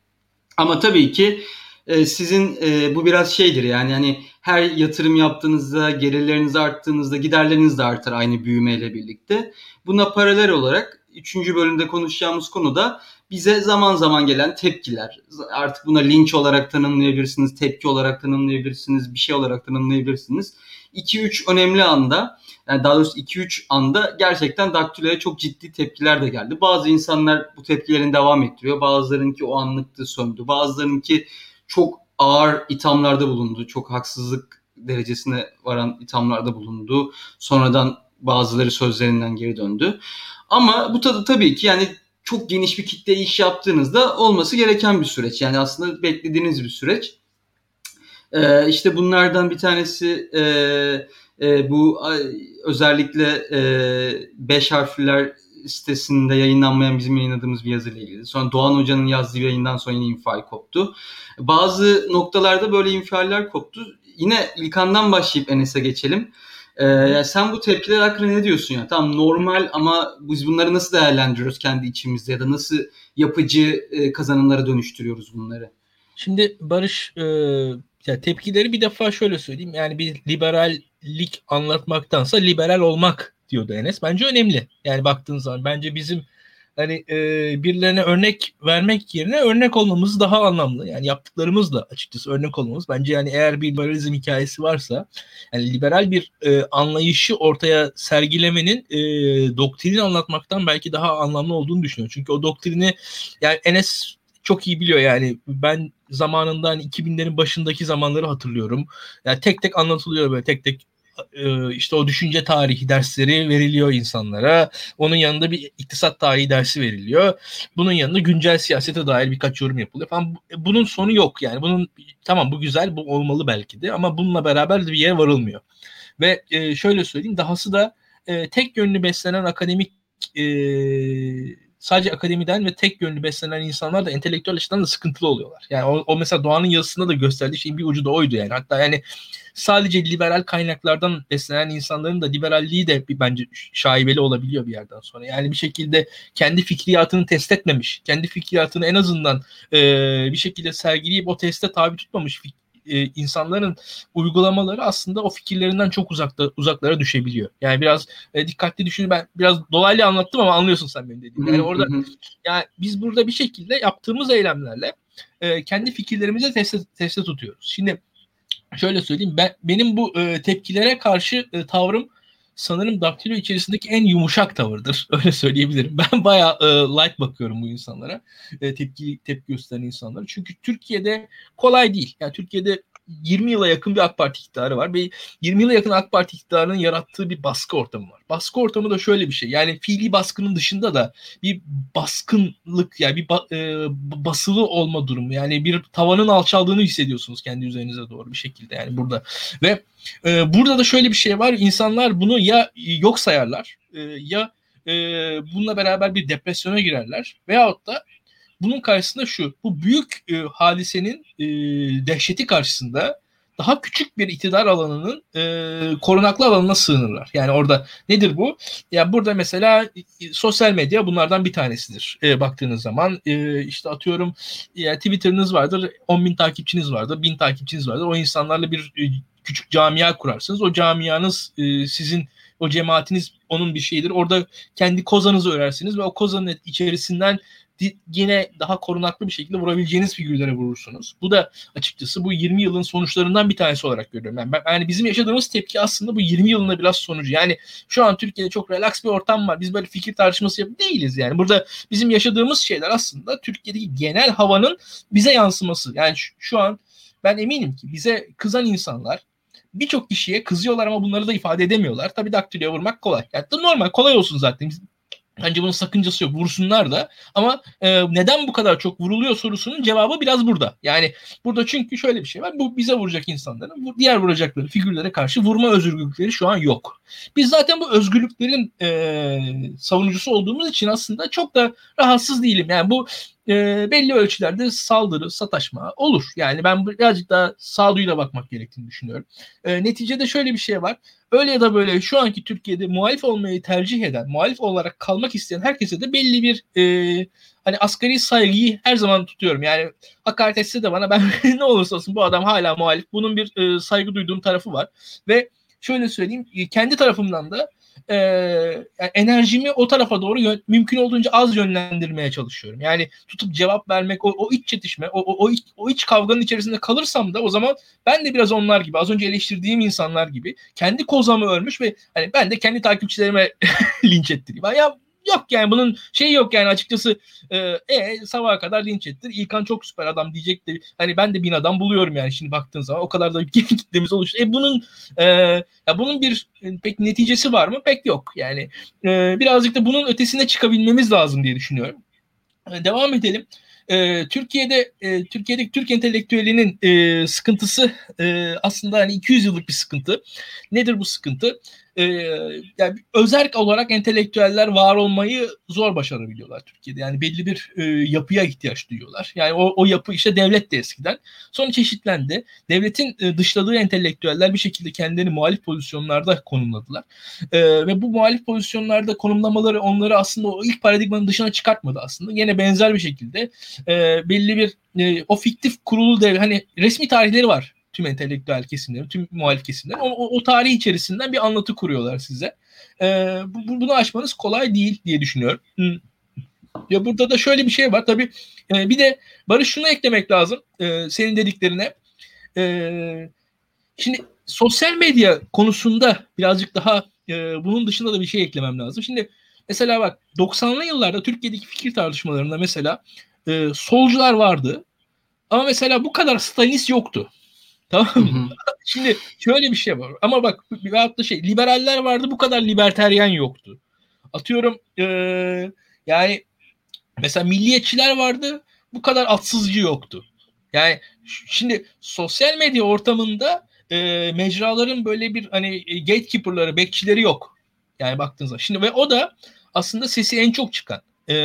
Ama tabii ki e, sizin e, bu biraz şeydir yani hani her yatırım yaptığınızda gelirleriniz arttığınızda giderleriniz de artar aynı büyümeyle birlikte. Buna paralel olarak 3. bölümde konuşacağımız konu da bize zaman zaman gelen tepkiler. Artık buna linç olarak tanımlayabilirsiniz, tepki olarak tanımlayabilirsiniz, bir şey olarak tanımlayabilirsiniz. 2-3 önemli anda yani daha doğrusu 2-3 anda gerçekten daktiloya çok ciddi tepkiler de geldi. Bazı insanlar bu tepkilerin devam ettiriyor. Bazılarınki o anlıkta söndü. Bazılarınki çok ağır ithamlarda bulundu. Çok haksızlık derecesine varan ithamlarda bulundu. Sonradan bazıları sözlerinden geri döndü. Ama bu tadı tabii ki yani çok geniş bir kitle iş yaptığınızda olması gereken bir süreç. Yani aslında beklediğiniz bir süreç. Ee, işte bunlardan bir tanesi e, e, bu özellikle e, beş harfler sitesinde yayınlanmayan bizim yayınladığımız bir yazıyla ilgili. Sonra Doğan Hoca'nın yazdığı yayından sonra yine infial koptu. Bazı noktalarda böyle infialler koptu. Yine İlkan'dan başlayıp Enes'e geçelim. Ee, sen bu tepkiler hakkında ne diyorsun ya? Tamam normal ama biz bunları nasıl değerlendiriyoruz kendi içimizde ya da nasıl yapıcı e, kazanımlara dönüştürüyoruz bunları? Şimdi Barış e, ya tepkileri bir defa şöyle söyleyeyim. Yani bir liberallik anlatmaktansa liberal olmak diyordu Enes. Bence önemli. Yani baktığınız zaman bence bizim hani e, birilerine örnek vermek yerine örnek olmamız daha anlamlı. Yani yaptıklarımızla açıkçası örnek olmamız. Bence yani eğer bir liberalizm hikayesi varsa yani liberal bir e, anlayışı ortaya sergilemenin e, doktrini anlatmaktan belki daha anlamlı olduğunu düşünüyorum. Çünkü o doktrini yani Enes çok iyi biliyor yani ben zamanında hani 2000'lerin başındaki zamanları hatırlıyorum. Yani tek tek anlatılıyor böyle tek tek e, işte o düşünce tarihi dersleri veriliyor insanlara. Onun yanında bir iktisat tarihi dersi veriliyor. Bunun yanında güncel siyasete dair birkaç yorum yapılıyor falan. Bunun sonu yok yani. Bunun tamam bu güzel, bu olmalı belki de ama bununla beraber de bir yere varılmıyor. Ve e, şöyle söyleyeyim dahası da e, tek yönlü beslenen akademik sadece akademiden ve tek yönlü beslenen insanlar da entelektüel açıdan da sıkıntılı oluyorlar. Yani o, o mesela Doğan'ın yazısında da gösterdiği şeyin bir ucu da oydu yani. Hatta yani sadece liberal kaynaklardan beslenen insanların da liberalliği de bir bence şaibeli olabiliyor bir yerden sonra. Yani bir şekilde kendi fikriyatını test etmemiş, kendi fikriyatını en azından e, bir şekilde sergileyip o teste tabi tutmamış e, insanların uygulamaları aslında o fikirlerinden çok uzakta uzaklara düşebiliyor. Yani biraz e, dikkatli düşünün ben biraz dolaylı anlattım ama anlıyorsun sen benim dediğimi. Yani orada yani biz burada bir şekilde yaptığımız eylemlerle e, kendi fikirlerimizi teste, teste tutuyoruz. Şimdi şöyle söyleyeyim ben benim bu e, tepkilere karşı e, tavrım sanırım Daktilo içerisindeki en yumuşak tavırdır. Öyle söyleyebilirim. Ben bayağı e, light bakıyorum bu insanlara. E, tepki tepki gösteren insanlara. Çünkü Türkiye'de kolay değil. Yani Türkiye'de 20 yıla yakın bir AK Parti iktidarı var ve 20 yıla yakın AK Parti iktidarının yarattığı bir baskı ortamı var. Baskı ortamı da şöyle bir şey. Yani fiili baskının dışında da bir baskınlık yani bir ba- e, basılı olma durumu. Yani bir tavanın alçaldığını hissediyorsunuz kendi üzerinize doğru bir şekilde yani burada. Ve e, burada da şöyle bir şey var. İnsanlar bunu ya yok sayarlar e, ya e, bununla beraber bir depresyona girerler veyahut da bunun karşısında şu, bu büyük e, hadisenin e, dehşeti karşısında daha küçük bir iktidar alanının e, korunaklı alanına sığınırlar. Yani orada nedir bu? Ya burada mesela e, sosyal medya bunlardan bir tanesidir. E, baktığınız zaman e, işte atıyorum ya Twitter'ınız vardır, 10 bin takipçiniz vardır, 1000 takipçiniz vardır. O insanlarla bir e, küçük camia kurarsınız. O camianız e, sizin o cemaatiniz onun bir şeyidir. Orada kendi kozanızı örersiniz ve o kozanın içerisinden yine daha korunaklı bir şekilde vurabileceğiniz figürlere vurursunuz. Bu da açıkçası bu 20 yılın sonuçlarından bir tanesi olarak görüyorum. Yani, ben, yani bizim yaşadığımız tepki aslında bu 20 yılında biraz sonucu. Yani şu an Türkiye'de çok relax bir ortam var. Biz böyle fikir tartışması yapıp değiliz yani. Burada bizim yaşadığımız şeyler aslında Türkiye'deki genel havanın bize yansıması. Yani şu, şu an ben eminim ki bize kızan insanlar birçok kişiye kızıyorlar ama bunları da ifade edemiyorlar. Tabii daktiloya vurmak kolay. Yani normal kolay olsun zaten. Bence bunun sakıncası yok. Vursunlar da. Ama e, neden bu kadar çok vuruluyor sorusunun cevabı biraz burada. Yani burada çünkü şöyle bir şey var. Bu bize vuracak insanların diğer vuracakları figürlere karşı vurma özgürlükleri şu an yok. Biz zaten bu özgürlüklerin e, savunucusu olduğumuz için aslında çok da rahatsız değilim. Yani bu e, belli ölçülerde saldırı, sataşma olur. Yani ben birazcık daha sağduyuyla bakmak gerektiğini düşünüyorum. E, neticede şöyle bir şey var. Öyle ya da böyle şu anki Türkiye'de muhalif olmayı tercih eden, muhalif olarak kalmak isteyen herkese de belli bir e, hani asgari saygıyı her zaman tutuyorum. Yani hakaret etse de bana ben ne olursa olsun bu adam hala muhalif. Bunun bir e, saygı duyduğum tarafı var. Ve şöyle söyleyeyim kendi tarafımdan da e, yani enerjimi o tarafa doğru yön, mümkün olduğunca az yönlendirmeye çalışıyorum. Yani tutup cevap vermek, o, o iç çetişme, o, o, o, iç, o iç kavganın içerisinde kalırsam da o zaman ben de biraz onlar gibi, az önce eleştirdiğim insanlar gibi kendi kozamı örmüş ve hani ben de kendi takipçilerime linç ettireyim. Ya yok yani bunun şeyi yok yani açıkçası e, e sabaha kadar linç ettir. İlkan çok süper adam diyecek de hani ben de bin adam buluyorum yani şimdi baktığın zaman o kadar da kitlemiz oluştu. E bunun e, ya bunun bir e, pek neticesi var mı? Pek yok. Yani e, birazcık da bunun ötesine çıkabilmemiz lazım diye düşünüyorum. E, devam edelim. E, Türkiye'de e, Türkiye'deki Türk entelektüelinin e, sıkıntısı e, aslında hani 200 yıllık bir sıkıntı. Nedir bu sıkıntı? E, yani özerk olarak entelektüeller var olmayı zor başarabiliyorlar Türkiye'de. Yani belli bir e, yapıya ihtiyaç duyuyorlar. Yani o, o yapı işte devlet de eskiden. Sonra çeşitlendi. Devletin e, dışladığı entelektüeller bir şekilde kendilerini muhalif pozisyonlarda konumladılar. E, ve bu muhalif pozisyonlarda konumlamaları onları aslında o ilk paradigmanın dışına çıkartmadı aslında. Yine benzer bir şekilde e, belli bir e, o fiktif kurulu devlet hani resmi tarihleri var tüm entelektüel kesimlerin, tüm muhalif kesimlerin o, o, o tarih içerisinden bir anlatı kuruyorlar size. Ee, bu, bunu aşmanız kolay değil diye düşünüyorum. Ya burada da şöyle bir şey var. Tabii e, bir de Barış şunu eklemek lazım e, senin dediklerine. E, şimdi sosyal medya konusunda birazcık daha e, bunun dışında da bir şey eklemem lazım. Şimdi mesela bak 90'lı yıllarda Türkiye'deki fikir tartışmalarında mesela e, solcular vardı. Ama mesela bu kadar Stalinist yoktu. Tamam mı? Şimdi şöyle bir şey var. Ama bak veyahut da şey liberaller vardı bu kadar liberteryen yoktu. Atıyorum ee, yani mesela milliyetçiler vardı bu kadar atsızcı yoktu. Yani şimdi sosyal medya ortamında e, mecraların böyle bir hani gatekeeper'ları, bekçileri yok. Yani baktığınızda. Şimdi ve o da aslında sesi en çok çıkan, e,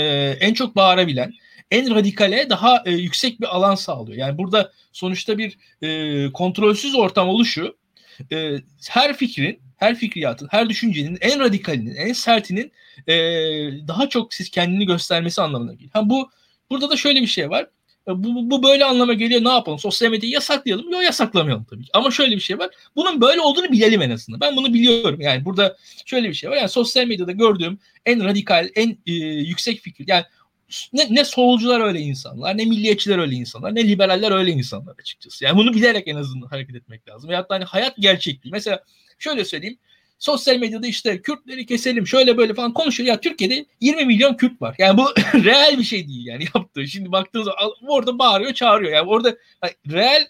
en çok bağırabilen, en radikale daha e, yüksek bir alan sağlıyor. Yani burada sonuçta bir e, kontrolsüz ortam oluşu e, her fikrin, her fikriyatın, her düşüncenin en radikalinin, en sertinin e, daha çok siz kendini göstermesi anlamına geliyor. Ha, bu burada da şöyle bir şey var. E, bu, bu böyle anlama geliyor. Ne yapalım? Sosyal medyayı yasaklayalım. Yok yasaklamayalım tabii ki. Ama şöyle bir şey var. Bunun böyle olduğunu bilelim en azından. Ben bunu biliyorum. Yani burada şöyle bir şey var. Yani sosyal medyada gördüğüm en radikal, en e, yüksek fikir. Yani ne, ne solcular öyle insanlar, ne milliyetçiler öyle insanlar, ne liberaller öyle insanlar açıkçası. Yani bunu bilerek en azından hareket etmek lazım. Veyahut da hani hayat gerçekliği. Mesela şöyle söyleyeyim. Sosyal medyada işte Kürtleri keselim şöyle böyle falan konuşuyor. Ya Türkiye'de 20 milyon Kürt var. Yani bu reel bir şey değil yani yaptığı. Şimdi baktığınız zaman orada bağırıyor çağırıyor. Yani orada yani reel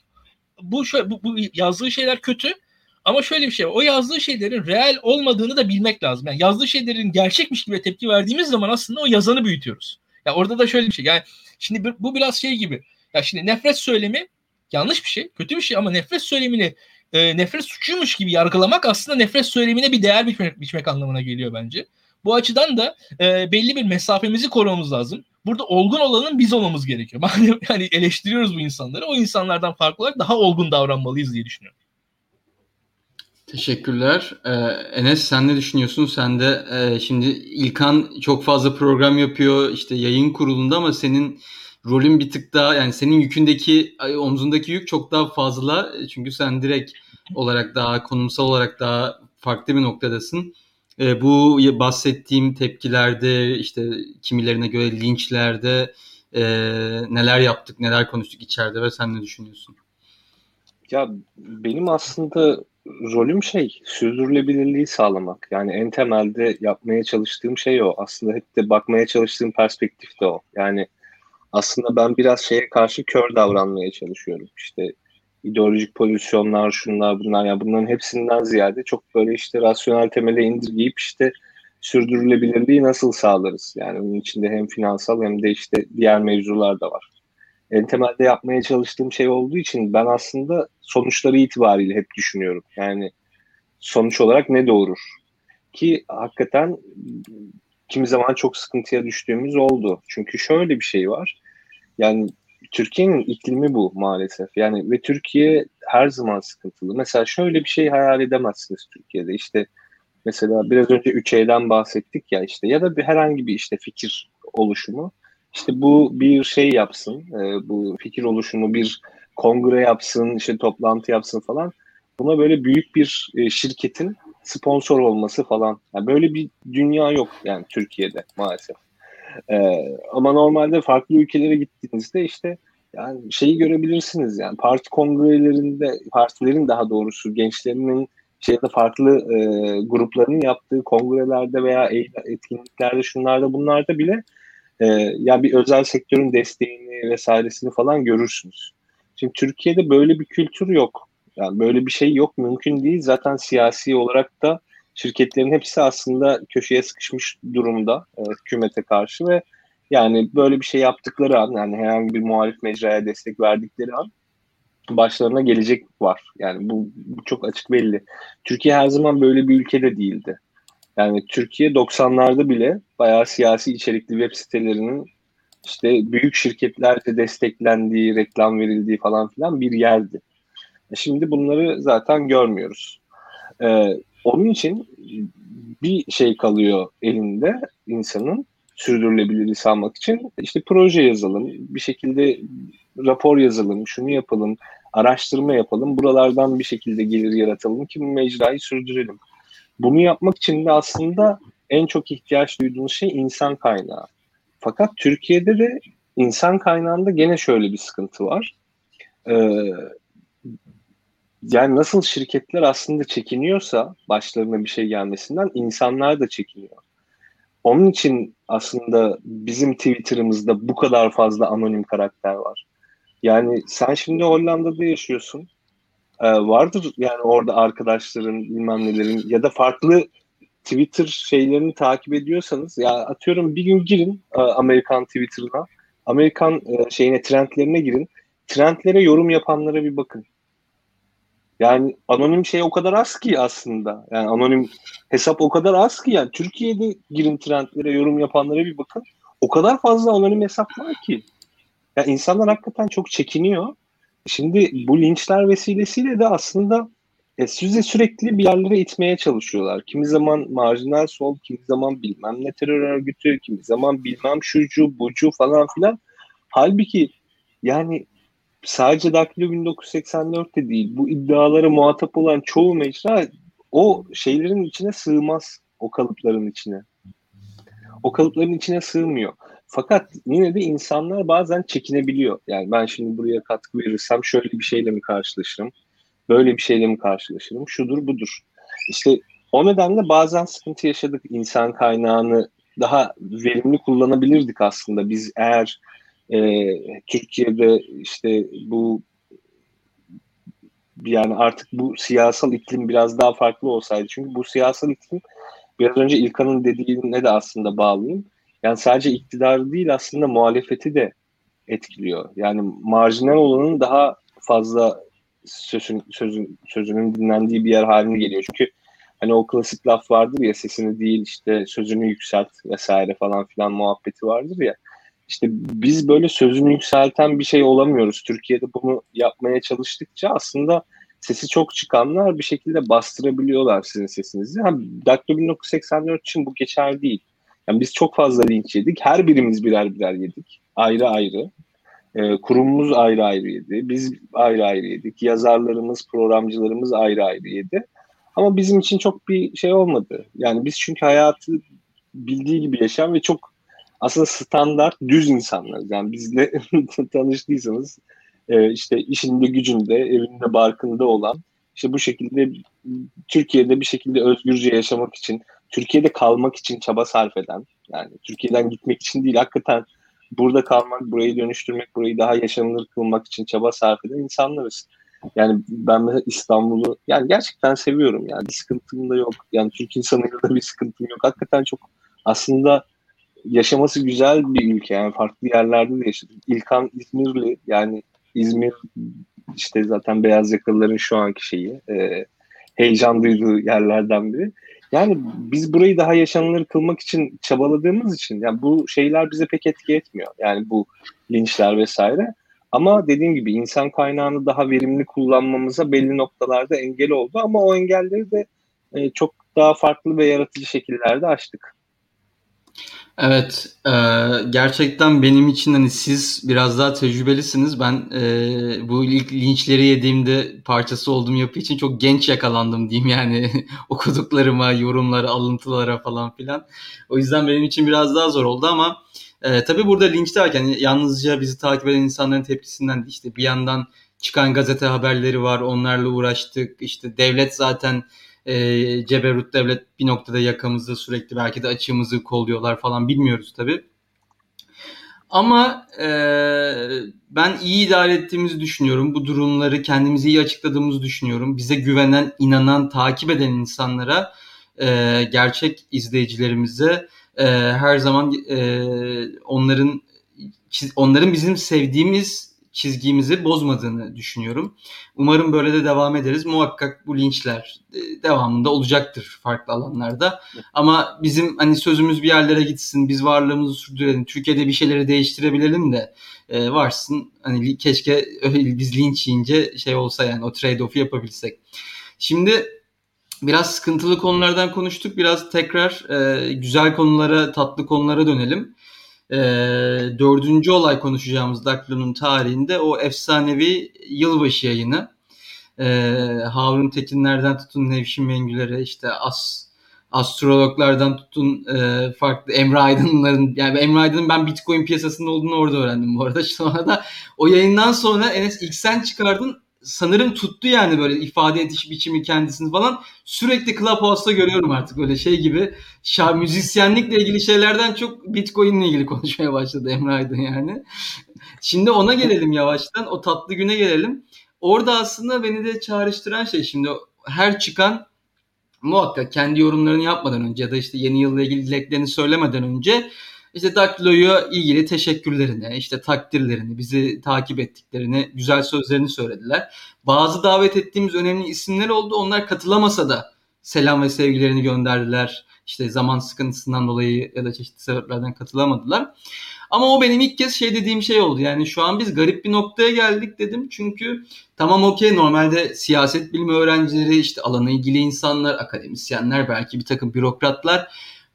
bu, şöyle, bu, bu yazdığı şeyler kötü ama şöyle bir şey. O yazdığı şeylerin reel olmadığını da bilmek lazım. Yani yazdığı şeylerin gerçekmiş gibi tepki verdiğimiz zaman aslında o yazanı büyütüyoruz. Ya orada da şöyle bir şey. Yani şimdi bu biraz şey gibi. Ya şimdi nefret söylemi yanlış bir şey, kötü bir şey ama nefret söylemini e, nefret suçuymuş gibi yargılamak aslında nefret söylemine bir değer biçmek, biçmek anlamına geliyor bence. Bu açıdan da e, belli bir mesafemizi korumamız lazım. Burada olgun olanın biz olmamız gerekiyor. Yani eleştiriyoruz bu insanları, o insanlardan farklı olarak daha olgun davranmalıyız diye düşünüyorum. Teşekkürler. Ee, Enes sen ne düşünüyorsun? Sen de e, şimdi İlkan çok fazla program yapıyor işte yayın kurulunda ama senin rolün bir tık daha yani senin yükündeki omzundaki yük çok daha fazla. Çünkü sen direkt olarak daha konumsal olarak daha farklı bir noktadasın. E, bu bahsettiğim tepkilerde işte kimilerine göre linçlerde e, neler yaptık, neler konuştuk içeride ve sen ne düşünüyorsun? Ya benim aslında rolüm şey sürdürülebilirliği sağlamak. Yani en temelde yapmaya çalıştığım şey o. Aslında hep de bakmaya çalıştığım perspektif de o. Yani aslında ben biraz şeye karşı kör davranmaya çalışıyorum. İşte ideolojik pozisyonlar, şunlar bunlar yani bunların hepsinden ziyade çok böyle işte rasyonel temele indirgeyip işte sürdürülebilirliği nasıl sağlarız? Yani bunun içinde hem finansal hem de işte diğer mevzular da var. En temelde yapmaya çalıştığım şey olduğu için ben aslında sonuçları itibariyle hep düşünüyorum. Yani sonuç olarak ne doğurur? Ki hakikaten kimi zaman çok sıkıntıya düştüğümüz oldu. Çünkü şöyle bir şey var. Yani Türkiye'nin iklimi bu maalesef. Yani ve Türkiye her zaman sıkıntılı. Mesela şöyle bir şey hayal edemezsiniz Türkiye'de. İşte mesela biraz önce 3E'den bahsettik ya işte ya da bir herhangi bir işte fikir oluşumu. İşte bu bir şey yapsın. E, bu fikir oluşumu bir kongre yapsın, işte toplantı yapsın falan. Buna böyle büyük bir e, şirketin sponsor olması falan. Yani böyle bir dünya yok yani Türkiye'de maalesef. Ee, ama normalde farklı ülkelere gittiğinizde işte yani şeyi görebilirsiniz yani parti kongrelerinde partilerin daha doğrusu gençlerinin şeyde farklı e, grupların yaptığı kongrelerde veya etkinliklerde şunlarda bunlarda bile e, ya bir özel sektörün desteğini vesairesini falan görürsünüz. Şimdi Türkiye'de böyle bir kültür yok. Yani böyle bir şey yok mümkün değil. Zaten siyasi olarak da şirketlerin hepsi aslında köşeye sıkışmış durumda e, hükümete karşı ve yani böyle bir şey yaptıkları an yani herhangi bir muhalif mecraya destek verdikleri an başlarına gelecek var. Yani bu, bu çok açık belli. Türkiye her zaman böyle bir ülkede değildi. Yani Türkiye 90'larda bile bayağı siyasi içerikli web sitelerinin işte büyük şirketlerle desteklendiği, reklam verildiği falan filan bir yerdi. E şimdi bunları zaten görmüyoruz. Ee, onun için bir şey kalıyor elinde insanın sürdürülebilirliği sağlamak için. İşte proje yazalım, bir şekilde rapor yazalım, şunu yapalım, araştırma yapalım, buralardan bir şekilde gelir yaratalım ki mecrayı sürdürelim. Bunu yapmak için de aslında en çok ihtiyaç duyduğunuz şey insan kaynağı. Fakat Türkiye'de de insan kaynağında gene şöyle bir sıkıntı var. Ee, yani nasıl şirketler aslında çekiniyorsa başlarına bir şey gelmesinden insanlar da çekiniyor. Onun için aslında bizim Twitter'ımızda bu kadar fazla anonim karakter var. Yani sen şimdi Hollanda'da yaşıyorsun. Ee, vardır yani orada arkadaşların bilmem nelerin ya da farklı Twitter şeylerini takip ediyorsanız ya atıyorum bir gün girin e, Amerikan Twitter'ına. Amerikan e, şeyine trendlerine girin. Trendlere yorum yapanlara bir bakın. Yani anonim şey o kadar az ki aslında. Yani anonim hesap o kadar az ki yani Türkiye'de girin trendlere yorum yapanlara bir bakın. O kadar fazla anonim hesap var ki. Yani insanlar hakikaten çok çekiniyor. Şimdi bu linçler vesilesiyle de aslında e, sizi sürekli bir yerlere itmeye çalışıyorlar. Kimi zaman marjinal sol, kimi zaman bilmem ne terör örgütü, kimi zaman bilmem şucu, bucu falan filan. Halbuki yani sadece Daktilo 1984'te değil bu iddialara muhatap olan çoğu mecra o şeylerin içine sığmaz o kalıpların içine. O kalıpların içine sığmıyor. Fakat yine de insanlar bazen çekinebiliyor. Yani ben şimdi buraya katkı verirsem şöyle bir şeyle mi karşılaşırım? Böyle bir şeyle mi karşılaşırım? Şudur budur. İşte o nedenle bazen sıkıntı yaşadık. İnsan kaynağını daha verimli kullanabilirdik aslında. Biz eğer e, Türkiye'de işte bu yani artık bu siyasal iklim biraz daha farklı olsaydı. Çünkü bu siyasal iklim biraz önce İlkan'ın dediğine de aslında bağlıyım. Yani sadece iktidar değil aslında muhalefeti de etkiliyor. Yani marjinal olanın daha fazla sözün, sözün, sözünün dinlendiği bir yer haline geliyor. Çünkü hani o klasik laf vardır ya sesini değil işte sözünü yükselt vesaire falan filan muhabbeti vardır ya. İşte biz böyle sözünü yükselten bir şey olamıyoruz. Türkiye'de bunu yapmaya çalıştıkça aslında sesi çok çıkanlar bir şekilde bastırabiliyorlar sizin sesinizi. Ha, Daktilo 1984 için bu geçer değil. Yani biz çok fazla linç yedik. Her birimiz birer birer yedik. Ayrı ayrı. Ee, kurumumuz ayrı ayrı yedi. Biz ayrı ayrı yedik. Yazarlarımız, programcılarımız ayrı ayrı yedi. Ama bizim için çok bir şey olmadı. Yani biz çünkü hayatı bildiği gibi yaşayan ve çok aslında standart düz insanlarız. Yani bizle tanıştıysanız e, işte işinde gücünde, evinde barkında olan işte bu şekilde Türkiye'de bir şekilde özgürce yaşamak için, Türkiye'de kalmak için çaba sarf eden, yani Türkiye'den gitmek için değil, hakikaten burada kalmak, burayı dönüştürmek, burayı daha yaşanılır kılmak için çaba sarf eden insanlarız. Yani ben mesela İstanbul'u yani gerçekten seviyorum yani bir sıkıntım da yok. Yani Türk insanıyla da bir sıkıntım yok. Hakikaten çok aslında yaşaması güzel bir ülke yani farklı yerlerde de yaşadık. İlkan İzmirli yani İzmir işte zaten beyaz yakalıların şu anki şeyi e, heyecan duyduğu yerlerden biri. Yani biz burayı daha yaşanılır kılmak için çabaladığımız için yani bu şeyler bize pek etki etmiyor. Yani bu linçler vesaire. Ama dediğim gibi insan kaynağını daha verimli kullanmamıza belli noktalarda engel oldu ama o engelleri de e, çok daha farklı ve yaratıcı şekillerde aştık. Evet, e, gerçekten benim için hani siz biraz daha tecrübelisiniz. Ben e, bu ilk linçleri yediğimde parçası olduğum yapı için çok genç yakalandım diyeyim yani okuduklarıma, yorumlara, alıntılara falan filan. O yüzden benim için biraz daha zor oldu ama e, tabii burada linç derken yalnızca bizi takip eden insanların tepkisinden işte bir yandan çıkan gazete haberleri var, onlarla uğraştık. İşte devlet zaten e, Ceberut devlet bir noktada yakamızda sürekli belki de açığımızı kolluyorlar falan bilmiyoruz tabii. Ama e, ben iyi idare ettiğimizi düşünüyorum. Bu durumları kendimizi iyi açıkladığımızı düşünüyorum. Bize güvenen, inanan, takip eden insanlara, e, gerçek izleyicilerimize e, her zaman e, onların onların bizim sevdiğimiz çizgimizi bozmadığını düşünüyorum. Umarım böyle de devam ederiz. Muhakkak bu linçler e, devamında olacaktır farklı alanlarda. Ama bizim hani sözümüz bir yerlere gitsin, biz varlığımızı sürdürelim, Türkiye'de bir şeyleri değiştirebilelim de e, varsın. Hani keşke biz linç yiyince şey olsa yani o trade-off'u yapabilsek. Şimdi biraz sıkıntılı konulardan konuştuk. Biraz tekrar e, güzel konulara, tatlı konulara dönelim e, dördüncü olay konuşacağımız Daklo'nun tarihinde o efsanevi yılbaşı yayını. E, Harun Tekinlerden tutun Nevşin Mengüler'e işte as astrologlardan tutun e, farklı Emre Aydın'ların yani Emre Aydın'ın ben Bitcoin piyasasında olduğunu orada öğrendim bu arada. Sonra da o yayından sonra Enes ilk sen çıkardın sanırım tuttu yani böyle ifade ediş biçimi kendisini falan. Sürekli Clubhouse'da görüyorum artık böyle şey gibi. Şah, müzisyenlikle ilgili şeylerden çok Bitcoin'le ilgili konuşmaya başladı Emre Aydın yani. Şimdi ona gelelim yavaştan. O tatlı güne gelelim. Orada aslında beni de çağrıştıran şey şimdi her çıkan muhakkak kendi yorumlarını yapmadan önce ya da işte yeni yılla ilgili dileklerini söylemeden önce işte Daklo'ya ilgili teşekkürlerini, işte takdirlerini, bizi takip ettiklerini, güzel sözlerini söylediler. Bazı davet ettiğimiz önemli isimler oldu. Onlar katılamasa da selam ve sevgilerini gönderdiler. İşte zaman sıkıntısından dolayı ya da çeşitli sebeplerden katılamadılar. Ama o benim ilk kez şey dediğim şey oldu. Yani şu an biz garip bir noktaya geldik dedim. Çünkü tamam okey normalde siyaset bilimi öğrencileri, işte alana ilgili insanlar, akademisyenler, belki bir takım bürokratlar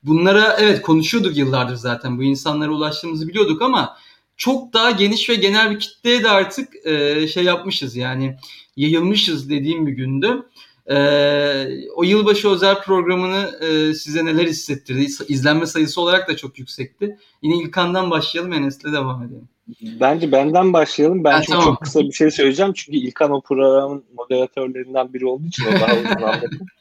Bunlara evet konuşuyorduk yıllardır zaten. Bu insanlara ulaştığımızı biliyorduk ama çok daha geniş ve genel bir kitleye de artık e, şey yapmışız yani yayılmışız dediğim bir gündü. E, o yılbaşı özel programını e, size neler hissettirdi? İzlenme sayısı olarak da çok yüksekti. Yine İlkan'dan başlayalım Enes'le devam edelim. Bence benden başlayalım. Ben ha, çok, tamam. çok kısa bir şey söyleyeceğim. Çünkü İlkan o programın moderatörlerinden biri olduğu için o daha uzun anladım.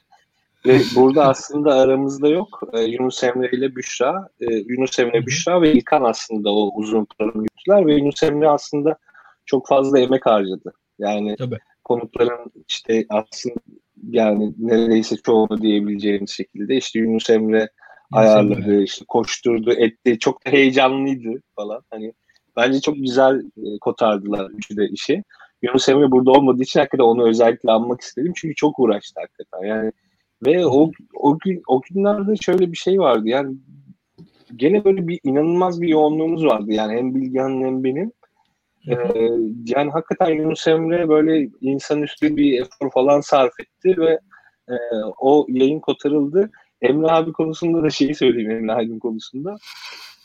Ve burada aslında aramızda yok. Ee, Yunus Emre ile Büşra. Ee, Yunus Emre, Büşra ve İlkan aslında o uzun programı yürüttüler ve Yunus Emre aslında çok fazla emek harcadı. Yani Tabii. konukların işte aslında yani neredeyse çoğunu diyebileceğimiz şekilde işte Yunus Emre Yunus ayarladı, Emre. işte koşturdu, etti. Çok da heyecanlıydı falan. Hani bence çok güzel e, kotardılar üçü de işi. Yunus Emre burada olmadığı için hakikaten onu özellikle anmak istedim. Çünkü çok uğraştı hakikaten. Yani ve o, o, gün, o günlerde şöyle bir şey vardı yani gene böyle bir inanılmaz bir yoğunluğumuz vardı yani hem Bilgehan'ın hem benim. Ee, yani hakikaten Yunus Emre böyle insanüstü bir efor falan sarf etti ve e, o yayın kotarıldı. Emre abi konusunda da şeyi söyleyeyim Emre Aydın konusunda.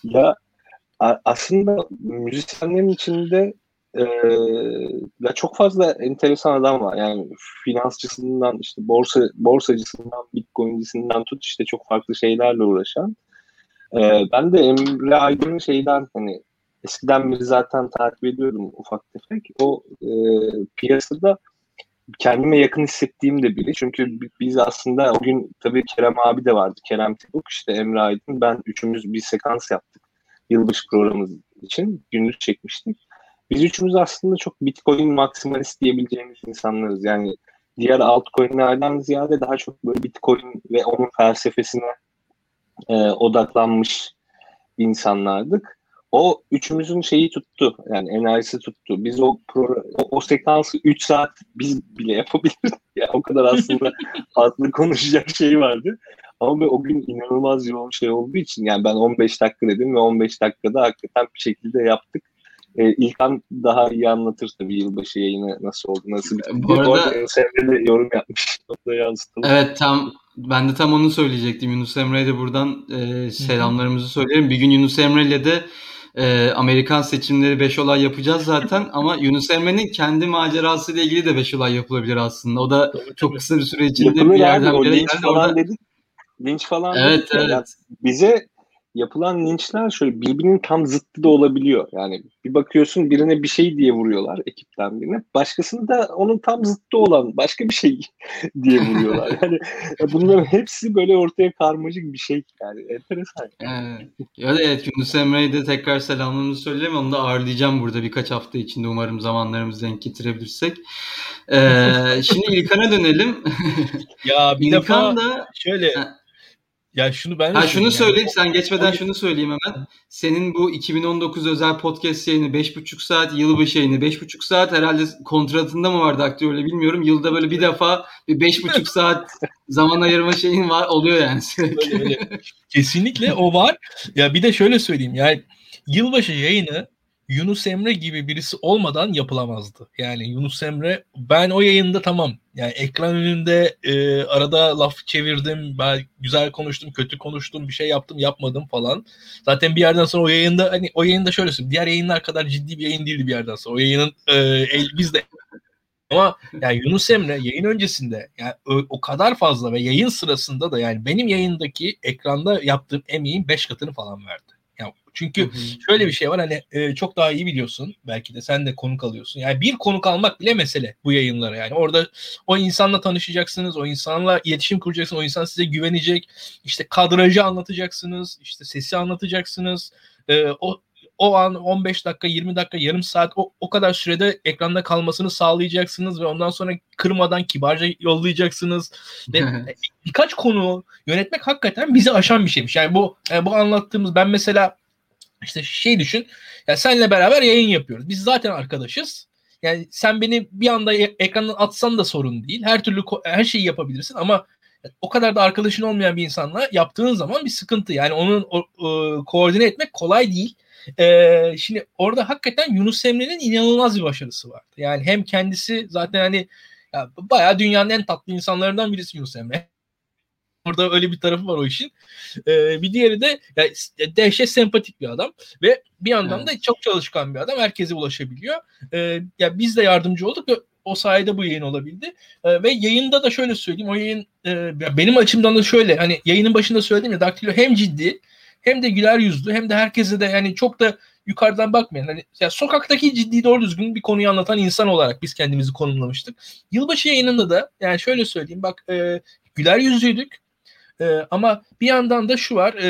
Ya aslında müzisyenlerin içinde e, çok fazla enteresan adam var. Yani finansçısından işte borsa borsacısından, bitcoincisinden tut işte çok farklı şeylerle uğraşan. E, ben de Emre Aydın'ın şeyden hani eskiden beri zaten takip ediyordum ufak tefek. O e, piyasada kendime yakın hissettiğim de biri. Çünkü biz aslında o gün tabii Kerem abi de vardı. Kerem Tebuk, işte Emre Aydın, ben üçümüz bir sekans yaptık. Yılbaşı programımız için. Günlük çekmiştik. Biz üçümüz aslında çok Bitcoin maksimalist diyebileceğimiz insanlarız. Yani diğer altcoin'lerden ziyade daha çok böyle Bitcoin ve onun felsefesine e, odaklanmış insanlardık o üçümüzün şeyi tuttu. Yani enerjisi tuttu. Biz o pro, o, o sekansı 3 saat biz bile yapabilirdik. Yani o kadar aslında farklı konuşacak şey vardı. Ama o gün inanılmaz yoğun şey olduğu için yani ben 15 dakika dedim ve 15 dakikada hakikaten bir şekilde yaptık. Ee, İlkan daha iyi anlatır tabii yılbaşı yayını nasıl oldu, nasıl bitti. Bu arada, arada Emre yorum yapmış. Onu yansıtalım. Evet tam ben de tam onu söyleyecektim. Yunus Emre'ye de buradan e, selamlarımızı söylerim. Bir gün Yunus Emre'yle de e, Amerikan seçimleri 5 olay yapacağız zaten ama Yunus Emre'nin kendi macerası ile ilgili de 5 olay yapılabilir aslında. O da tabii, çok kısa bir süre içinde Yapılır bir yerden abi, bir yere falan orada... dedik. Linç falan evet. Evet. Yani bize yapılan linçler şöyle birbirinin tam zıttı da olabiliyor. Yani bir bakıyorsun birine bir şey diye vuruyorlar ekipten birine. Başkasını da onun tam zıttı olan başka bir şey diye vuruyorlar. Yani bunların hepsi böyle ortaya karmaşık bir şey. Yani enteresan. Evet. Ya evet Yunus Emre'ye de tekrar selamlarımızı söyleyelim. Onu da ağırlayacağım burada birkaç hafta içinde. Umarım zamanlarımızı denk getirebilirsek. Ee, şimdi İlkan'a dönelim. ya bir İlkan defa da şöyle ya şunu ben ha, şunu yani. söyleyeyim sen geçmeden Tabii. şunu söyleyeyim hemen. Senin bu 2019 özel podcast yayını 5,5 saat, yılbaşı yayını 5,5 saat herhalde kontratında mı vardı aktörle bilmiyorum. Yılda böyle bir defa bir 5,5 saat zaman ayırma şeyin var oluyor yani. Öyle, öyle. Kesinlikle o var. Ya bir de şöyle söyleyeyim yani yılbaşı yayını Yunus Emre gibi birisi olmadan yapılamazdı. Yani Yunus Emre ben o yayında tamam. Yani ekran önünde e, arada laf çevirdim. Ben güzel konuştum, kötü konuştum, bir şey yaptım, yapmadım falan. Zaten bir yerden sonra o yayında hani o yayında şöyle söyleyeyim. Diğer yayınlar kadar ciddi bir yayın değildi bir yerden sonra. O yayının e, el, biz de ama yani Yunus Emre yayın öncesinde yani o, o kadar fazla ve yayın sırasında da yani benim yayındaki ekranda yaptığım emeğin 5 katını falan verdi. Çünkü hı hı. şöyle bir şey var hani e, çok daha iyi biliyorsun. Belki de sen de konuk alıyorsun. Yani bir konuk almak bile mesele bu yayınlara. Yani orada o insanla tanışacaksınız. O insanla iletişim kuracaksınız. O insan size güvenecek. İşte kadrajı anlatacaksınız. işte sesi anlatacaksınız. E, o o an 15 dakika, 20 dakika, yarım saat o, o kadar sürede ekranda kalmasını sağlayacaksınız ve ondan sonra kırmadan kibarca yollayacaksınız. Ve birkaç konu yönetmek hakikaten bizi aşan bir şeymiş. Yani bu yani bu anlattığımız ben mesela işte şey düşün. Ya senle beraber yayın yapıyoruz. Biz zaten arkadaşız. Yani sen beni bir anda e, ekrandan atsan da sorun değil. Her türlü her şeyi yapabilirsin ama o kadar da arkadaşın olmayan bir insanla yaptığın zaman bir sıkıntı. Yani onun o, o, koordine etmek kolay değil. Ee, şimdi orada hakikaten Yunus Emre'nin inanılmaz bir başarısı vardı. Yani hem kendisi zaten hani ya, bayağı dünyanın en tatlı insanlarından birisi Yunus Emre. Orada öyle bir tarafı var o işin. Ee, bir diğeri de ya, dehşet sempatik bir adam ve bir yandan evet. da çok çalışkan bir adam. Herkese ulaşabiliyor. Ee, ya biz de yardımcı olduk ve o sayede bu yayın olabildi. Ee, ve yayında da şöyle söyleyeyim. O yayın e, benim açımdan da şöyle hani yayının başında söylediğim ya Daktilo hem ciddi hem de güler yüzlü hem de herkese de yani çok da yukarıdan bakmayın. Hani ya sokaktaki ciddi doğru düzgün bir konuyu anlatan insan olarak biz kendimizi konumlamıştık. Yılbaşı yayınında da yani şöyle söyleyeyim bak e, güler yüzlüydük. E, ama bir yandan da şu var. E,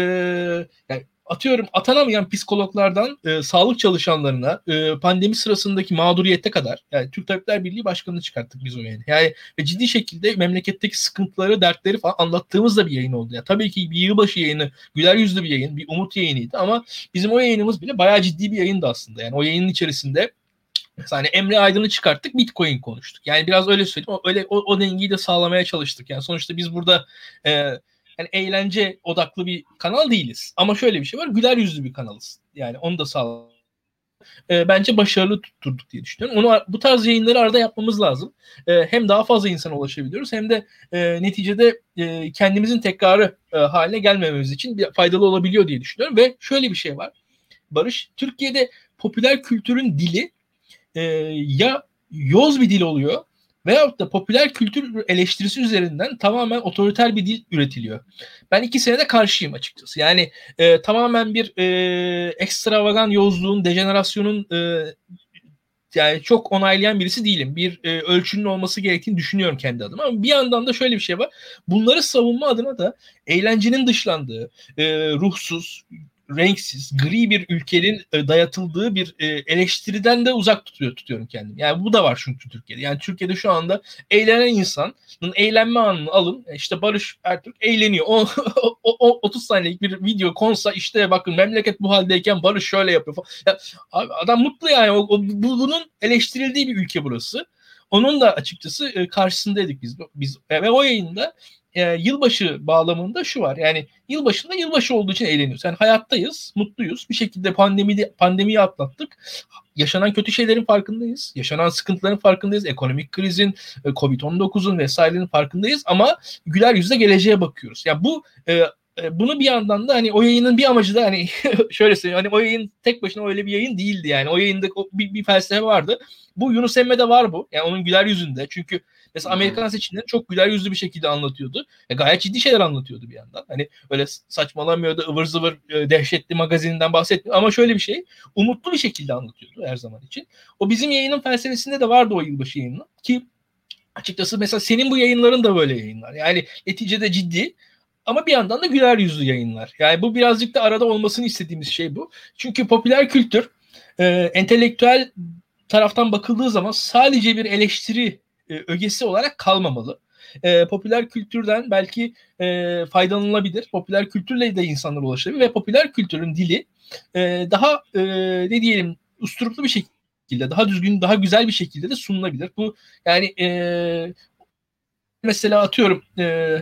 yani atıyorum atanamayan psikologlardan e, sağlık çalışanlarına e, pandemi sırasındaki mağduriyete kadar yani Türk Tabipler Birliği Başkanı'nı çıkarttık biz o. Yani ve ciddi şekilde memleketteki sıkıntıları, dertleri falan anlattığımız da bir yayın oldu. Yani tabii ki bir yılbaşı yayını, güler yüzlü bir yayın, bir umut yayınıydı ama bizim o yayınımız bile bayağı ciddi bir yayındı aslında. Yani o yayının içerisinde Mesela hani Emre Aydın'ı çıkarttık Bitcoin konuştuk. Yani biraz öyle söyleyeyim. Öyle o, o dengeyi de sağlamaya çalıştık. Yani sonuçta biz burada e, yani eğlence odaklı bir kanal değiliz. Ama şöyle bir şey var. Güler yüzlü bir kanalız. Yani onu da sağ e, bence başarılı tutturduk diye düşünüyorum. Onu bu tarz yayınları arada yapmamız lazım. E, hem daha fazla insana ulaşabiliyoruz hem de e, neticede e, kendimizin tekrarı e, haline gelmememiz için bir faydalı olabiliyor diye düşünüyorum ve şöyle bir şey var. Barış Türkiye'de popüler kültürün dili e, ya yoz bir dil oluyor veyahut da popüler kültür eleştirisi üzerinden tamamen otoriter bir dil üretiliyor. Ben iki senede karşıyım açıkçası. Yani e, tamamen bir e, ekstravagan yozluğun, dejenerasyonun e, yani çok onaylayan birisi değilim. Bir e, ölçünün olması gerektiğini düşünüyorum kendi adıma. Ama bir yandan da şöyle bir şey var. Bunları savunma adına da eğlencenin dışlandığı, e, ruhsuz, renksiz, gri bir ülkenin e, dayatıldığı bir e, eleştiriden de uzak tutuyor tutuyorum kendimi. Yani bu da var çünkü Türkiye'de. Yani Türkiye'de şu anda eğlenen insanın eğlenme anını alın. E, işte Barış Ertürk eğleniyor. O, o, o 30 saniyelik bir video konsa işte bakın memleket bu haldeyken Barış şöyle yapıyor falan. Ya, adam mutlu yani. O, o, bunun eleştirildiği bir ülke burası. Onun da açıkçası karşısındaydık biz. biz ve o yayında e, yılbaşı bağlamında şu var. Yani yılbaşında yılbaşı olduğu için eğleniyoruz. Yani hayattayız, mutluyuz. Bir şekilde pandemi pandemiyi atlattık. Yaşanan kötü şeylerin farkındayız. Yaşanan sıkıntıların farkındayız. Ekonomik krizin, e, Covid-19'un vesairenin farkındayız ama güler yüzle geleceğe bakıyoruz. Yani bu e, e, bunu bir yandan da hani o yayının bir amacı da hani şöyle söyleyeyim hani o yayın tek başına öyle bir yayın değildi yani o yayında bir, bir felsefe vardı. Bu Yunus Emre'de var bu. Yani onun güler yüzünde. Çünkü Mesela Amerikan seçimleri çok güler yüzlü bir şekilde anlatıyordu. E, gayet ciddi şeyler anlatıyordu bir yandan. Hani öyle saçmalamıyordu, ıvır zıvır e, dehşetli magazininden bahsetmiyor. Ama şöyle bir şey, umutlu bir şekilde anlatıyordu her zaman için. O bizim yayının felsefesinde de vardı o yılbaşı yayını. Ki açıkçası mesela senin bu yayınların da böyle yayınlar. Yani neticede ciddi ama bir yandan da güler yüzlü yayınlar. Yani bu birazcık da arada olmasını istediğimiz şey bu. Çünkü popüler kültür e, entelektüel taraftan bakıldığı zaman sadece bir eleştiri e, ögesi olarak kalmamalı. E, popüler kültürden belki e, faydalanılabilir. Popüler kültürle de insanlar ulaşabilir ve popüler kültürün dili e, daha e, ne diyelim usturuplu bir şekilde, daha düzgün, daha güzel bir şekilde de sunulabilir. Bu yani e, mesela atıyorum e,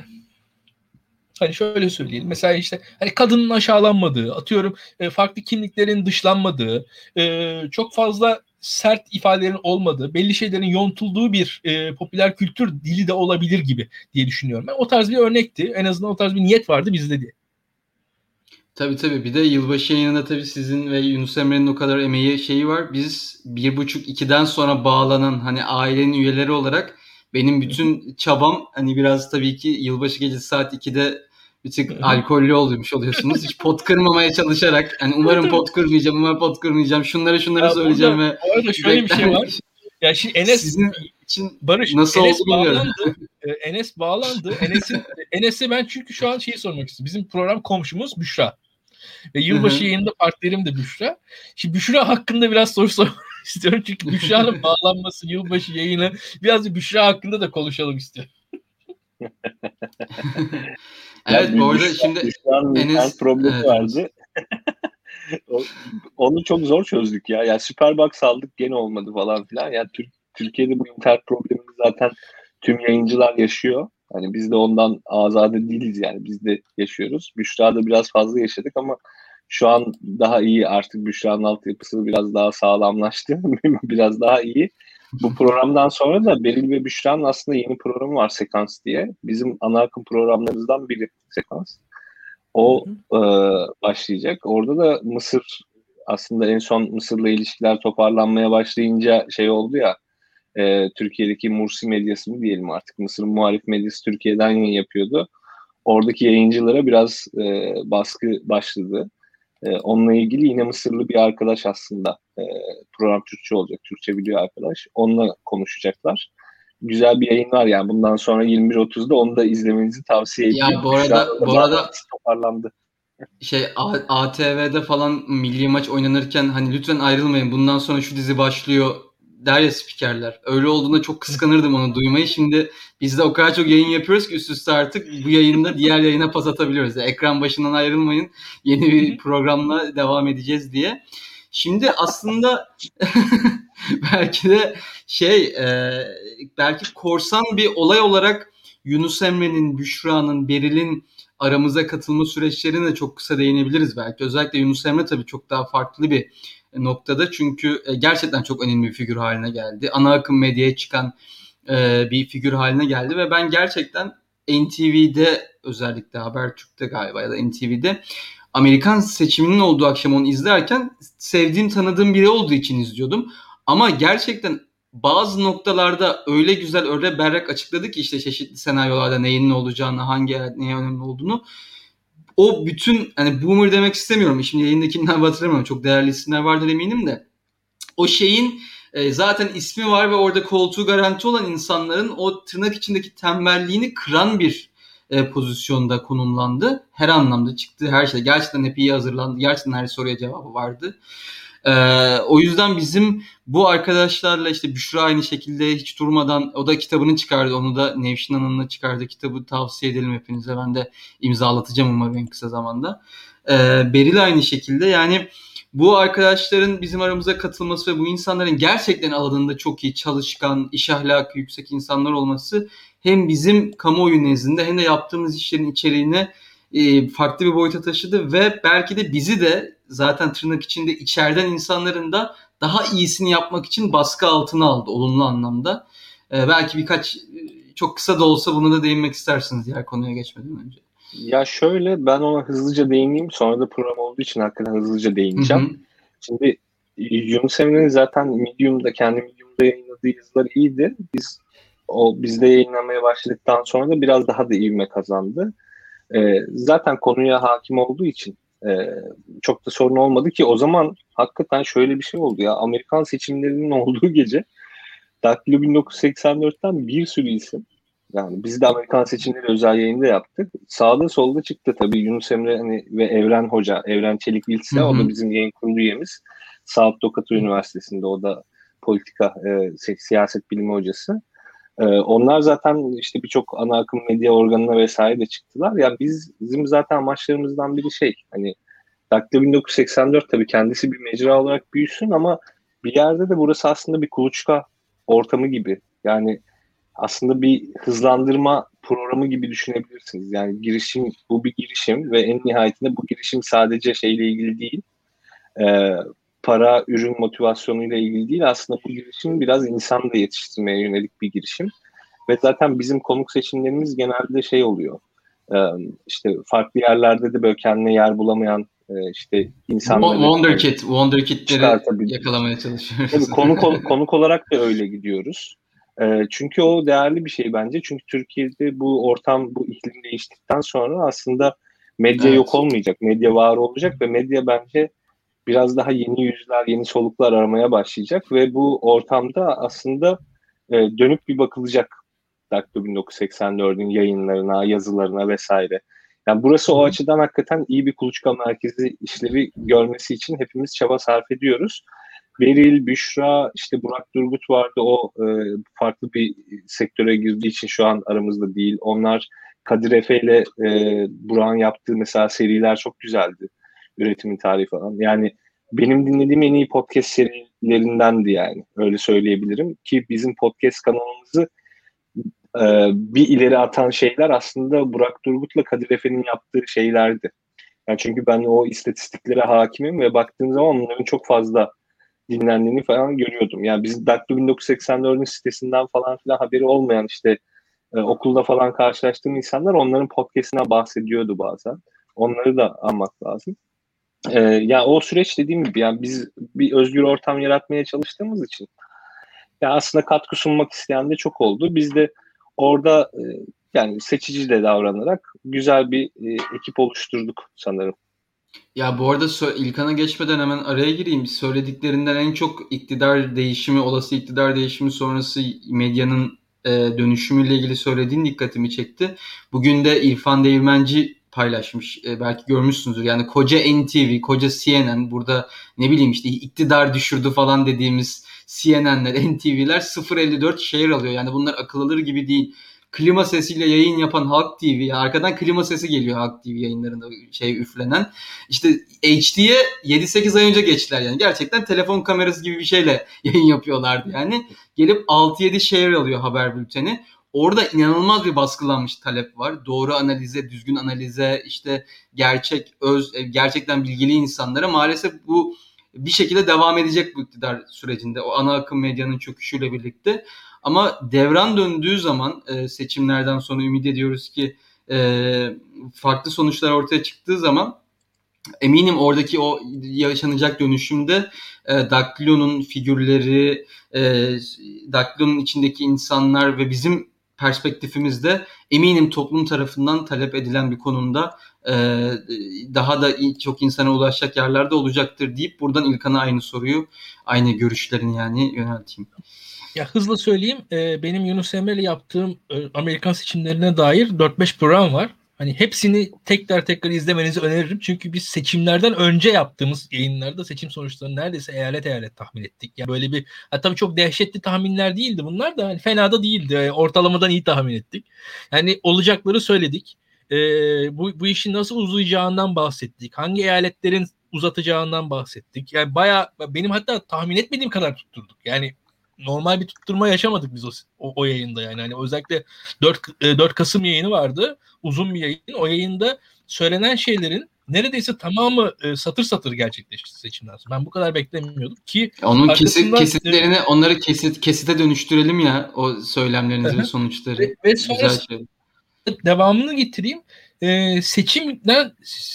hani şöyle söyleyelim mesela işte hani kadının aşağılanmadığı atıyorum e, farklı kimliklerin dışlanmadığı e, çok fazla sert ifadelerin olmadığı, belli şeylerin yontulduğu bir e, popüler kültür dili de olabilir gibi diye düşünüyorum. Ben o tarz bir örnekti. En azından o tarz bir niyet vardı bizde diye. Tabii tabii. Bir de yılbaşı yayınında tabii sizin ve Yunus Emre'nin o kadar emeği şeyi var. Biz bir buçuk ikiden sonra bağlanan hani ailenin üyeleri olarak benim bütün çabam hani biraz tabii ki yılbaşı gecesi saat 2'de bir tık alkollü oluyormuş oluyorsunuz. Hiç pot kırmamaya çalışarak hani umarım pot kırmayacağım, umarım pot kırmayacağım. Şunları şunları ya söyleyeceğim burada, ve bu arada şöyle bir şey var. Ya şimdi Enes Sizin için Barış nasıl Enes oldu bağlandı. E, Enes bağlandı. Enes'in Enes'e ben çünkü şu an şeyi sormak istiyorum. Bizim program komşumuz Büşra. Ve yılbaşı Hı-hı. yayında partnerim de Büşra. Şimdi Büşra hakkında biraz soru sormak istiyorum. Çünkü Büşra'nın bağlanması, yılbaşı yayını biraz Büşra hakkında da konuşalım istiyorum. Evet bu arada şimdi Enes problemi evet. vardı. Onu çok zor çözdük ya. Yani Superbox aldık gene olmadı falan filan. Yani Türk, Türkiye'de bu internet problemini zaten tüm yayıncılar yaşıyor. Hani biz de ondan azade değiliz yani. Biz de yaşıyoruz. Büşra'da biraz fazla yaşadık ama şu an daha iyi artık Büşra'nın altyapısı biraz daha sağlamlaştı. biraz daha iyi. Bu programdan sonra da Beril ve Büşra'nın aslında yeni programı var Sekans diye. Bizim ana akım programlarımızdan biri Sekans. O e, başlayacak. Orada da Mısır aslında en son Mısır'la ilişkiler toparlanmaya başlayınca şey oldu ya e, Türkiye'deki Mursi medyası mı diyelim artık Mısır'ın muhalif medyası Türkiye'den yapıyordu. Oradaki yayıncılara biraz e, baskı başladı. E, onunla ilgili yine Mısırlı bir arkadaş aslında e, program Türkçe olacak. Türkçe biliyor arkadaş. Onunla konuşacaklar. Güzel bir yayın var yani. Bundan sonra 21.30'da onu da izlemenizi tavsiye ediyorum. Ya bu arada bu arada toparlandı. Şey ATV'de falan milli maç oynanırken hani lütfen ayrılmayın. Bundan sonra şu dizi başlıyor der ya spikerler. Öyle olduğunda çok kıskanırdım onu duymayı. Şimdi biz de o kadar çok yayın yapıyoruz ki üst üste artık bu yayında diğer yayına pas atabiliyoruz. Yani ekran başından ayrılmayın. Yeni bir programla devam edeceğiz diye. Şimdi aslında belki de şey e, belki korsan bir olay olarak Yunus Emre'nin, Büşra'nın, Beril'in aramıza katılma süreçlerine de çok kısa değinebiliriz belki. Özellikle Yunus Emre tabii çok daha farklı bir noktada çünkü e, gerçekten çok önemli bir figür haline geldi. Ana akım medyaya çıkan e, bir figür haline geldi ve ben gerçekten NTV'de özellikle Habertürk'te galiba ya da NTV'de Amerikan seçiminin olduğu akşam onu izlerken sevdiğim tanıdığım biri olduğu için izliyordum. Ama gerçekten bazı noktalarda öyle güzel öyle berrak açıkladı ki işte çeşitli senaryolarda neyin ne olacağını, hangi neye önemli olduğunu. O bütün hani boomer demek istemiyorum. Şimdi yayındakiler hatırlamıyorum. Çok değerli isimler vardır eminim de. O şeyin e, zaten ismi var ve orada koltuğu garanti olan insanların o tırnak içindeki tembelliğini kıran bir e, pozisyonda konumlandı. Her anlamda çıktı her şey. Gerçekten hep iyi hazırlandı. Gerçekten her soruya cevabı vardı. E, o yüzden bizim bu arkadaşlarla işte Büşra aynı şekilde hiç durmadan o da kitabını çıkardı. Onu da Nevşin Hanım'la çıkardı. Kitabı tavsiye edelim hepinize. Ben de imzalatacağım umarım en kısa zamanda. E, Beril aynı şekilde yani bu arkadaşların bizim aramıza katılması ve bu insanların gerçekten alanında çok iyi çalışkan, iş ahlakı yüksek insanlar olması hem bizim kamuoyu nezdinde hem de yaptığımız işlerin içeriğine e, farklı bir boyuta taşıdı ve belki de bizi de zaten tırnak içinde içeriden insanların da daha iyisini yapmak için baskı altına aldı olumlu anlamda. E, belki birkaç çok kısa da olsa bunu da değinmek istersiniz diğer konuya geçmeden önce. Ya şöyle ben ona hızlıca değineyim. Sonra da program olduğu için hakikaten hızlıca değineceğim. Hı hı. Şimdi Yunus Emre'nin zaten Medium'da kendi Medium'da yayınladığı yazılar iyiydi. Biz o bizde yayınlamaya başladıktan sonra da biraz daha da ivme kazandı. Ee, zaten konuya hakim olduğu için e, çok da sorun olmadı ki o zaman hakikaten şöyle bir şey oldu ya Amerikan seçimlerinin olduğu gece Daktilo 1984'ten bir sürü isim yani biz de Amerikan seçimleri özel yayında yaptık. Sağda solda çıktı tabii Yunus Emre hani ve Evren Hoca, Evren Çelik Bilse o da bizim yayın kurulu üyemiz. Saat Dokatı Üniversitesi'nde o da politika, e, siyaset bilimi hocası. E, onlar zaten işte birçok ana akım medya organına vesaire de çıktılar. Ya yani biz bizim zaten amaçlarımızdan biri şey hani Daktilo 1984 tabii kendisi bir mecra olarak büyüsün ama bir yerde de burası aslında bir kuluçka ortamı gibi. Yani aslında bir hızlandırma programı gibi düşünebilirsiniz. Yani girişim bu bir girişim ve en nihayetinde bu girişim sadece şeyle ilgili değil. E, para, ürün motivasyonuyla ilgili değil. Aslında bu girişim biraz insan da yetiştirmeye yönelik bir girişim. Ve zaten bizim konuk seçimlerimiz genelde şey oluyor. E, işte farklı yerlerde de böyle kendine yer bulamayan e, işte insanları... Wonderkid, Wonderkid'leri yakalamaya çalışıyoruz. Tabii konuk, konuk olarak da öyle gidiyoruz. E, çünkü o değerli bir şey bence. Çünkü Türkiye'de bu ortam, bu iklim değiştikten sonra aslında medya evet. yok olmayacak. Medya var olacak ve medya bence biraz daha yeni yüzler, yeni soluklar aramaya başlayacak ve bu ortamda aslında e, dönüp bir bakılacak Daktilo 1984'ün yayınlarına, yazılarına vesaire. Yani burası o açıdan hakikaten iyi bir kuluçka merkezi işlevi görmesi için hepimiz çaba sarf ediyoruz. Beril, Büşra, işte Burak Durgut vardı. O e, farklı bir sektöre girdiği için şu an aramızda değil. Onlar Kadir Efe ile e, Burak'ın yaptığı mesela seriler çok güzeldi. Üretimin tarihi falan. Yani benim dinlediğim en iyi podcast serilerindendi yani. Öyle söyleyebilirim. Ki bizim podcast kanalımızı e, bir ileri atan şeyler aslında Burak Durgut'la Kadir Efe'nin yaptığı şeylerdi. Yani çünkü ben o istatistiklere hakimim ve baktığım zaman onların çok fazla dinlendiğini falan görüyordum. Yani biz Daktilo 1984'ün sitesinden falan filan haberi olmayan işte e, okulda falan karşılaştığım insanlar onların podcastine bahsediyordu bazen. Onları da almak lazım. E, ya o süreç dediğim gibi yani biz bir özgür ortam yaratmaya çalıştığımız için ya aslında katkı sunmak isteyen de çok oldu. Biz de orada e, yani seçici de davranarak güzel bir e, ekip oluşturduk sanırım. Ya bu arada İlkan'a geçmeden hemen araya gireyim. Söylediklerinden en çok iktidar değişimi, olası iktidar değişimi sonrası medyanın e, dönüşümüyle ilgili söylediğin dikkatimi çekti. Bugün de İrfan Değirmenci paylaşmış. E, belki görmüşsünüzdür. Yani koca NTV, koca CNN burada ne bileyim işte iktidar düşürdü falan dediğimiz CNN'ler, NTV'ler 0.54 share alıyor. Yani bunlar akıl alır gibi değil klima sesiyle yayın yapan Halk TV ya arkadan klima sesi geliyor Halk TV yayınlarında şey üflenen. İşte HD'ye 7-8 ay önce geçtiler yani. Gerçekten telefon kamerası gibi bir şeyle yayın yapıyorlardı yani. Gelip 6-7 share alıyor haber bülteni. Orada inanılmaz bir baskılanmış talep var. Doğru analize, düzgün analize, işte gerçek, öz, gerçekten bilgili insanlara maalesef bu bir şekilde devam edecek bu iktidar sürecinde. O ana akım medyanın çöküşüyle birlikte. Ama devran döndüğü zaman e, seçimlerden sonra ümit ediyoruz ki e, farklı sonuçlar ortaya çıktığı zaman eminim oradaki o yaşanacak dönüşümde e, figürleri, e, içindeki insanlar ve bizim perspektifimizde eminim toplum tarafından talep edilen bir konumda e, daha da çok insana ulaşacak yerlerde olacaktır deyip buradan İlkan'a aynı soruyu, aynı görüşlerini yani yönelteyim. Ya hızlı söyleyeyim. E, benim Yunus Emre'yle yaptığım e, Amerikan seçimlerine dair 4-5 program var. Hani hepsini tekrar tekrar izlemenizi öneririm. Çünkü biz seçimlerden önce yaptığımız yayınlarda seçim sonuçlarını neredeyse eyalet eyalet tahmin ettik. Yani böyle bir tabii çok dehşetli tahminler değildi bunlar da hani fena da değildi. Yani ortalamadan iyi tahmin ettik. Yani olacakları söyledik. Ee, bu, bu işin nasıl uzayacağından bahsettik. Hangi eyaletlerin uzatacağından bahsettik. Yani baya benim hatta tahmin etmediğim kadar tutturduk. Yani normal bir tutturma yaşamadık biz o, o, o yayında yani. Hani özellikle 4, 4 e, Kasım yayını vardı. Uzun bir yayın. O yayında söylenen şeylerin neredeyse tamamı e, satır satır gerçekleşti seçimden sonra. Ben bu kadar beklemiyordum ki onun kesit, kesitlerini e, onları kesit kesite dönüştürelim ya o söylemlerinizin ve sonuçları. Ve, ve sonra şey. devamını getireyim. Ee, seçimden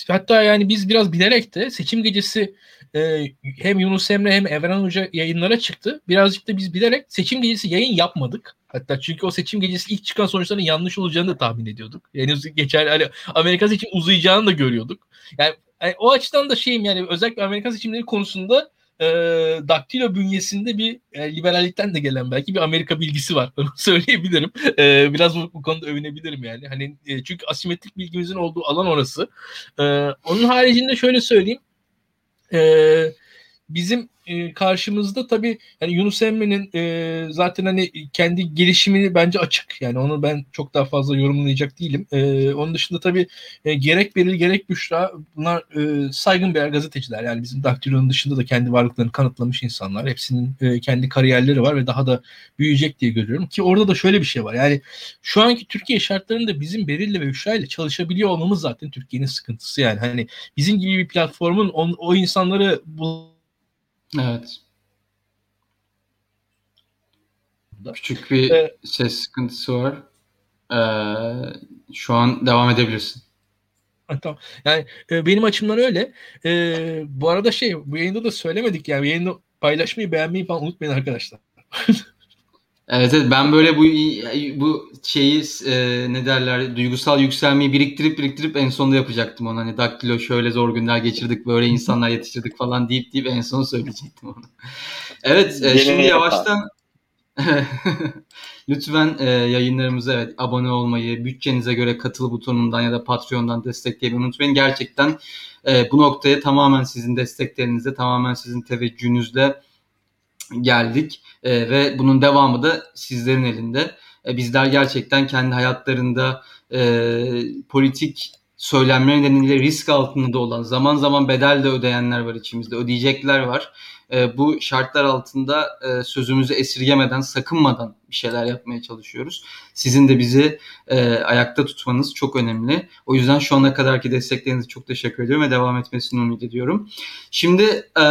hatta yani biz biraz bilerek de seçim gecesi e, hem Yunus Emre hem Evren Hoca yayınlara çıktı. Birazcık da biz bilerek seçim gecesi yayın yapmadık. Hatta çünkü o seçim gecesi ilk çıkan sonuçların yanlış olacağını da tahmin ediyorduk. Yani geçer hani Amerika seçim uzayacağını da görüyorduk. Yani, yani o açıdan da şeyim yani özellikle Amerika seçimleri konusunda e, daktilo bünyesinde bir e, liberallikten de gelen belki bir Amerika bilgisi var. Söyleyebilirim. E, biraz bu, bu konuda övünebilirim yani. Hani e, çünkü asimetrik bilgimizin olduğu alan orası. E, onun haricinde şöyle söyleyeyim. E, bizim e, karşımızda tabii yani Yunus Emre'nin e, zaten hani kendi gelişimini bence açık. Yani onu ben çok daha fazla yorumlayacak değilim. E, onun dışında tabii e, gerek Beril gerek Büşra bunlar e, saygın birer gazeteciler. Yani bizim Daktilo'nun dışında da kendi varlıklarını kanıtlamış insanlar. Hepsinin e, kendi kariyerleri var ve daha da büyüyecek diye görüyorum. Ki orada da şöyle bir şey var. Yani şu anki Türkiye şartlarında bizim Beril'le ve Büşra ile çalışabiliyor olmamız zaten Türkiye'nin sıkıntısı. Yani hani bizim gibi bir platformun on, o insanları bu Evet. Küçük bir ee, ses sıkıntısı var. Ee, şu an devam edebilirsin. Tamam. Yani e, benim açımdan öyle. E, bu arada şey bu yayında da söylemedik yani yayını paylaşmayı beğenmeyi falan unutmayın arkadaşlar. Evet, evet ben böyle bu bu şeyi e, ne derler duygusal yükselmeyi biriktirip biriktirip en sonunda yapacaktım onu. Hani daktilo şöyle zor günler geçirdik böyle insanlar yetiştirdik falan deyip deyip en son söyleyecektim onu. Evet e, şimdi yavaştan lütfen e, yayınlarımıza evet abone olmayı, bütçenize göre katıl butonundan ya da Patreon'dan desteklemeyi unutmayın. Gerçekten e, bu noktaya tamamen sizin desteklerinizle, tamamen sizin teveccühünüzle geldik e, ve bunun devamı da sizlerin elinde. E, bizler gerçekten kendi hayatlarında e, politik söylemler nedeniyle risk altında olan zaman zaman bedel de ödeyenler var içimizde ödeyecekler var e, bu şartlar altında e, sözümüzü esirgemeden, sakınmadan bir şeyler yapmaya çalışıyoruz. Sizin de bizi e, ayakta tutmanız çok önemli. O yüzden şu ana kadarki desteklerinizi çok teşekkür ediyorum ve devam etmesini umut ediyorum. Şimdi e,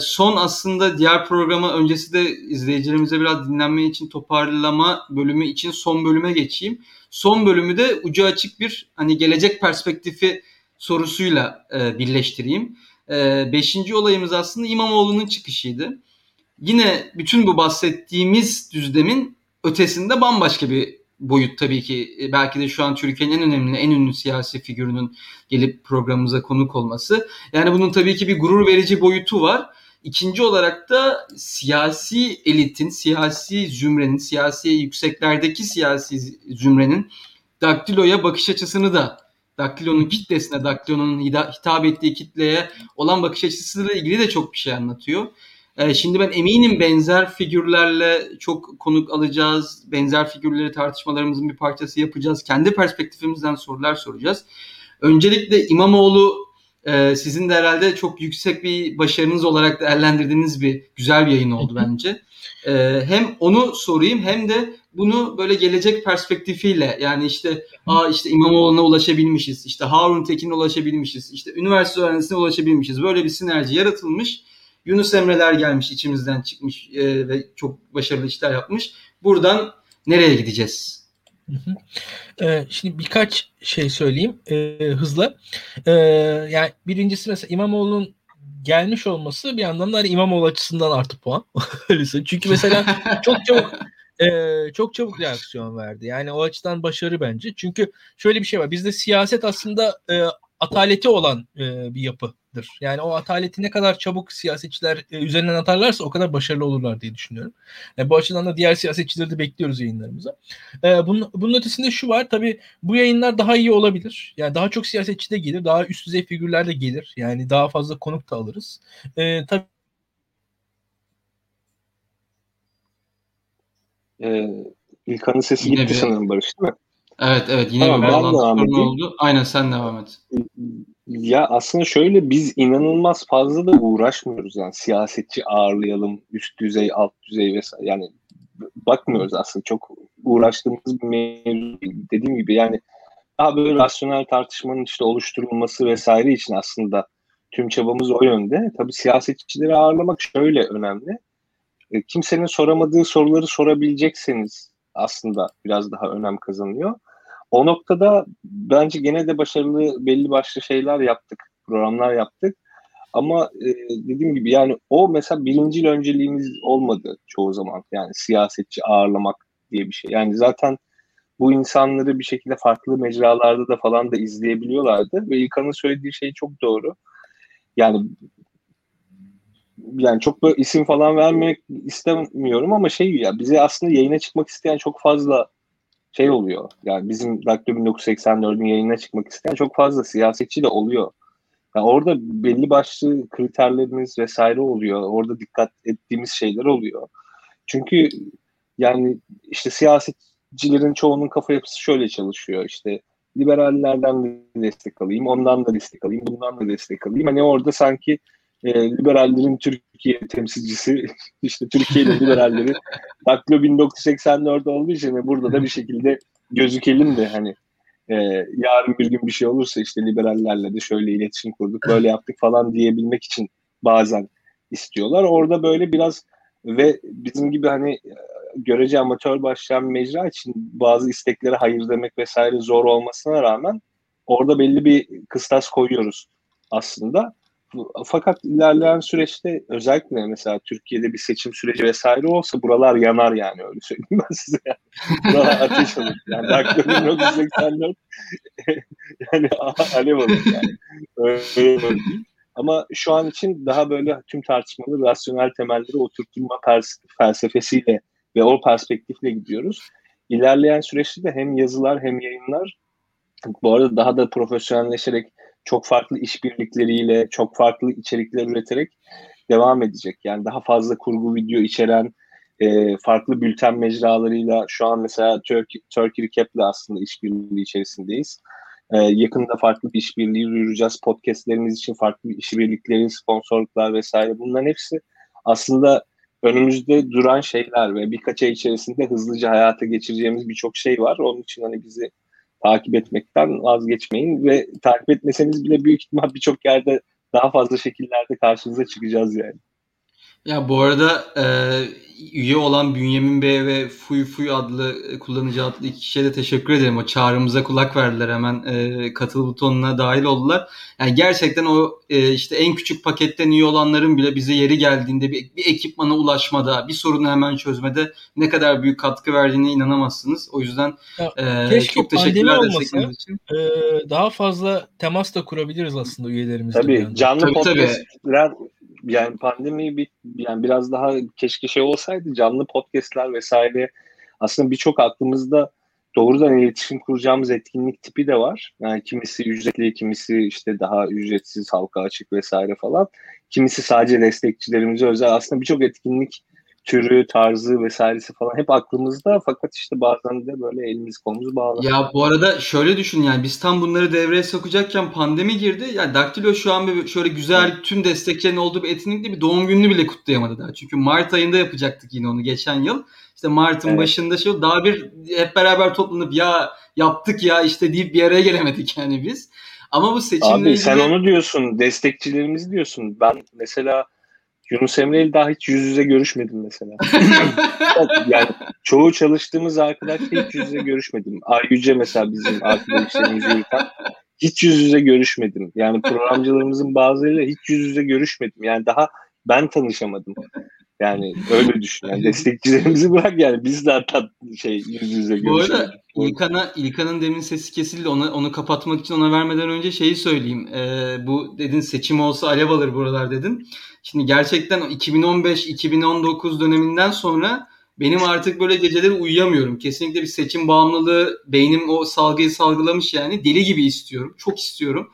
son aslında diğer programa öncesi de izleyicilerimize biraz dinlenme için toparlama bölümü için son bölüme geçeyim. Son bölümü de ucu açık bir hani gelecek perspektifi sorusuyla e, birleştireyim. Ee, beşinci olayımız aslında İmamoğlu'nun çıkışıydı. Yine bütün bu bahsettiğimiz düzlemin ötesinde bambaşka bir boyut tabii ki. E, belki de şu an Türkiye'nin en önemli, en ünlü siyasi figürünün gelip programımıza konuk olması. Yani bunun tabii ki bir gurur verici boyutu var. İkinci olarak da siyasi elitin, siyasi zümrenin, siyasi yükseklerdeki siyasi zümrenin daktiloya bakış açısını da Daktilo'nun kitlesine, Daktilo'nun hitap ettiği kitleye olan bakış açısıyla ilgili de çok bir şey anlatıyor. Ee, şimdi ben eminim benzer figürlerle çok konuk alacağız. Benzer figürleri tartışmalarımızın bir parçası yapacağız. Kendi perspektifimizden sorular soracağız. Öncelikle İmamoğlu e, sizin de herhalde çok yüksek bir başarınız olarak değerlendirdiğiniz bir güzel bir yayın oldu bence. E, hem onu sorayım hem de bunu böyle gelecek perspektifiyle yani işte aa işte İmamoğlu'na ulaşabilmişiz, işte Harun Tekin'e ulaşabilmişiz, işte üniversite öğrencisine ulaşabilmişiz. Böyle bir sinerji yaratılmış. Yunus Emre'ler gelmiş içimizden çıkmış e, ve çok başarılı işler yapmış. Buradan nereye gideceğiz? Ee, şimdi birkaç şey söyleyeyim e, hızla. E, yani birincisi mesela İmamoğlu'nun gelmiş olması bir yandan da hani İmamoğlu açısından artı puan. Çünkü mesela çok çabuk e, çok çabuk reaksiyon verdi. Yani o açıdan başarı bence. Çünkü şöyle bir şey var. Bizde siyaset aslında e, ataleti olan e, bir yapıdır. Yani o ataleti ne kadar çabuk siyasetçiler e, üzerinden atarlarsa o kadar başarılı olurlar diye düşünüyorum. Yani bu açıdan da diğer siyasetçileri de bekliyoruz yayınlarımıza. E, bunun, bunun ötesinde şu var. Tabii bu yayınlar daha iyi olabilir. Yani daha çok siyasetçi de gelir. Daha üst düzey figürler de gelir. Yani daha fazla konuk da alırız. E, tabii Ee, İlkan'ın sesi yine gitti bir... sanırım Barış değil mi? Evet evet yine tamam, bir bağlantı sorunu oldu. Aynen sen devam et. Ya aslında şöyle biz inanılmaz fazla da uğraşmıyoruz yani siyasetçi ağırlayalım üst düzey alt düzey vesaire yani bakmıyoruz aslında çok uğraştığımız bir mevzu dediğim gibi yani daha böyle rasyonel tartışmanın işte oluşturulması vesaire için aslında tüm çabamız o yönde. Tabii siyasetçileri ağırlamak şöyle önemli. E, kimsenin soramadığı soruları sorabilecekseniz aslında biraz daha önem kazanıyor. O noktada bence gene de başarılı belli başlı şeyler yaptık, programlar yaptık. Ama e, dediğim gibi yani o mesela birincil önceliğimiz olmadı çoğu zaman. Yani siyasetçi ağırlamak diye bir şey. Yani zaten bu insanları bir şekilde farklı mecralarda da falan da izleyebiliyorlardı. Ve İlkan'ın söylediği şey çok doğru. Yani yani çok böyle isim falan vermek istemiyorum ama şey ya bize aslında yayına çıkmak isteyen çok fazla şey oluyor. Yani bizim Daktilo 1984'ün yayına çıkmak isteyen çok fazla siyasetçi de oluyor. Yani orada belli başlı kriterlerimiz vesaire oluyor. Orada dikkat ettiğimiz şeyler oluyor. Çünkü yani işte siyasetçilerin çoğunun kafa yapısı şöyle çalışıyor. İşte liberallerden de destek alayım, ondan da destek alayım, bundan da destek alayım. Hani orada sanki e, liberallerin Türkiye temsilcisi işte Türkiye'de liberalleri Daktilo 1984 olduğu için burada da bir şekilde gözükelim de hani e, yarın bir gün bir şey olursa işte liberallerle de şöyle iletişim kurduk böyle yaptık falan diyebilmek için bazen istiyorlar. Orada böyle biraz ve bizim gibi hani görece amatör başlayan mecra için bazı isteklere hayır demek vesaire zor olmasına rağmen orada belli bir kıstas koyuyoruz aslında. Fakat ilerleyen süreçte özellikle mesela Türkiye'de bir seçim süreci vesaire olsa buralar yanar yani öyle söyleyeyim ben size. Yani. Buralar ateş olur. Yani Dakika 1984 yani alev olur yani. Öyle olur. Ama şu an için daha böyle tüm tartışmalı rasyonel temelleri oturtma felsefesiyle ve o perspektifle gidiyoruz. İlerleyen süreçte de hem yazılar hem yayınlar bu arada daha da profesyonelleşerek çok farklı işbirlikleriyle, çok farklı içerikler üreterek devam edecek. Yani daha fazla kurgu video içeren e, farklı bülten mecralarıyla şu an mesela Turkey, Turkey Recap'le aslında işbirliği içerisindeyiz. E, yakında farklı bir işbirliği duyuracağız. Podcastlerimiz için farklı bir işbirlikleri, sponsorluklar vesaire bunların hepsi aslında önümüzde duran şeyler ve birkaç ay içerisinde hızlıca hayata geçireceğimiz birçok şey var. Onun için hani bizi takip etmekten vazgeçmeyin ve takip etmeseniz bile büyük ihtimal birçok yerde daha fazla şekillerde karşınıza çıkacağız yani. Ya bu arada e, üye olan Bünyamin Bey ve Fuy Fuy adlı kullanıcı adlı iki kişiye de teşekkür ederim. O çağrımıza kulak verdiler hemen e, katıl butonuna dahil oldular. Yani gerçekten o e, işte en küçük paketten üye olanların bile bize yeri geldiğinde bir, bir ekipmana ulaşmada, bir sorunu hemen çözmede ne kadar büyük katkı verdiğine inanamazsınız. O yüzden e, çok teşekkürler destekleriniz için. E, daha fazla temas da kurabiliriz aslında üyelerimizle. Tabii canlı tabii, podcastler tabii yani pandemi bir, yani biraz daha keşke şey olsaydı canlı podcastler vesaire aslında birçok aklımızda doğrudan iletişim kuracağımız etkinlik tipi de var. Yani kimisi ücretli, kimisi işte daha ücretsiz, halka açık vesaire falan. Kimisi sadece destekçilerimize özel. Aslında birçok etkinlik türü, tarzı vesairesi falan hep aklımızda fakat işte bazen de böyle elimiz kolumuz bağlı. Ya bu arada şöyle düşün yani biz tam bunları devreye sokacakken pandemi girdi. Yani Daktilo şu an bir şöyle güzel tüm destekçilerin olduğu bir etkinlikte bir doğum gününü bile kutlayamadı daha. Çünkü Mart ayında yapacaktık yine onu geçen yıl. İşte Mart'ın evet. başında şey daha bir hep beraber toplanıp ya yaptık ya işte deyip bir araya gelemedik yani biz. Ama bu seçimle Abi sen onu diyorsun destekçilerimiz diyorsun. Ben mesela Yunus Emre ile daha hiç yüz yüze görüşmedim mesela. yani çoğu çalıştığımız arkadaşla hiç yüz yüze görüşmedim. Ay Yüce mesela bizim arkadaşlarımız yürüten hiç yüz yüze görüşmedim. Yani programcılarımızın bazılarıyla hiç yüz yüze görüşmedim. Yani daha ben tanışamadım. Yani öyle düşün. Yani destekçilerimizi bırak yani biz hatta şey yüz yüze görüşmedik. Bu arada İlkan'a, İlkan'ın demin sesi kesildi. Onu, onu kapatmak için ona vermeden önce şeyi söyleyeyim. Ee, bu dedin seçim olsa alev alır buralar dedin. Şimdi gerçekten 2015-2019 döneminden sonra benim artık böyle geceleri uyuyamıyorum. Kesinlikle bir seçim bağımlılığı beynim o salgıyı salgılamış yani. Deli gibi istiyorum. Çok istiyorum.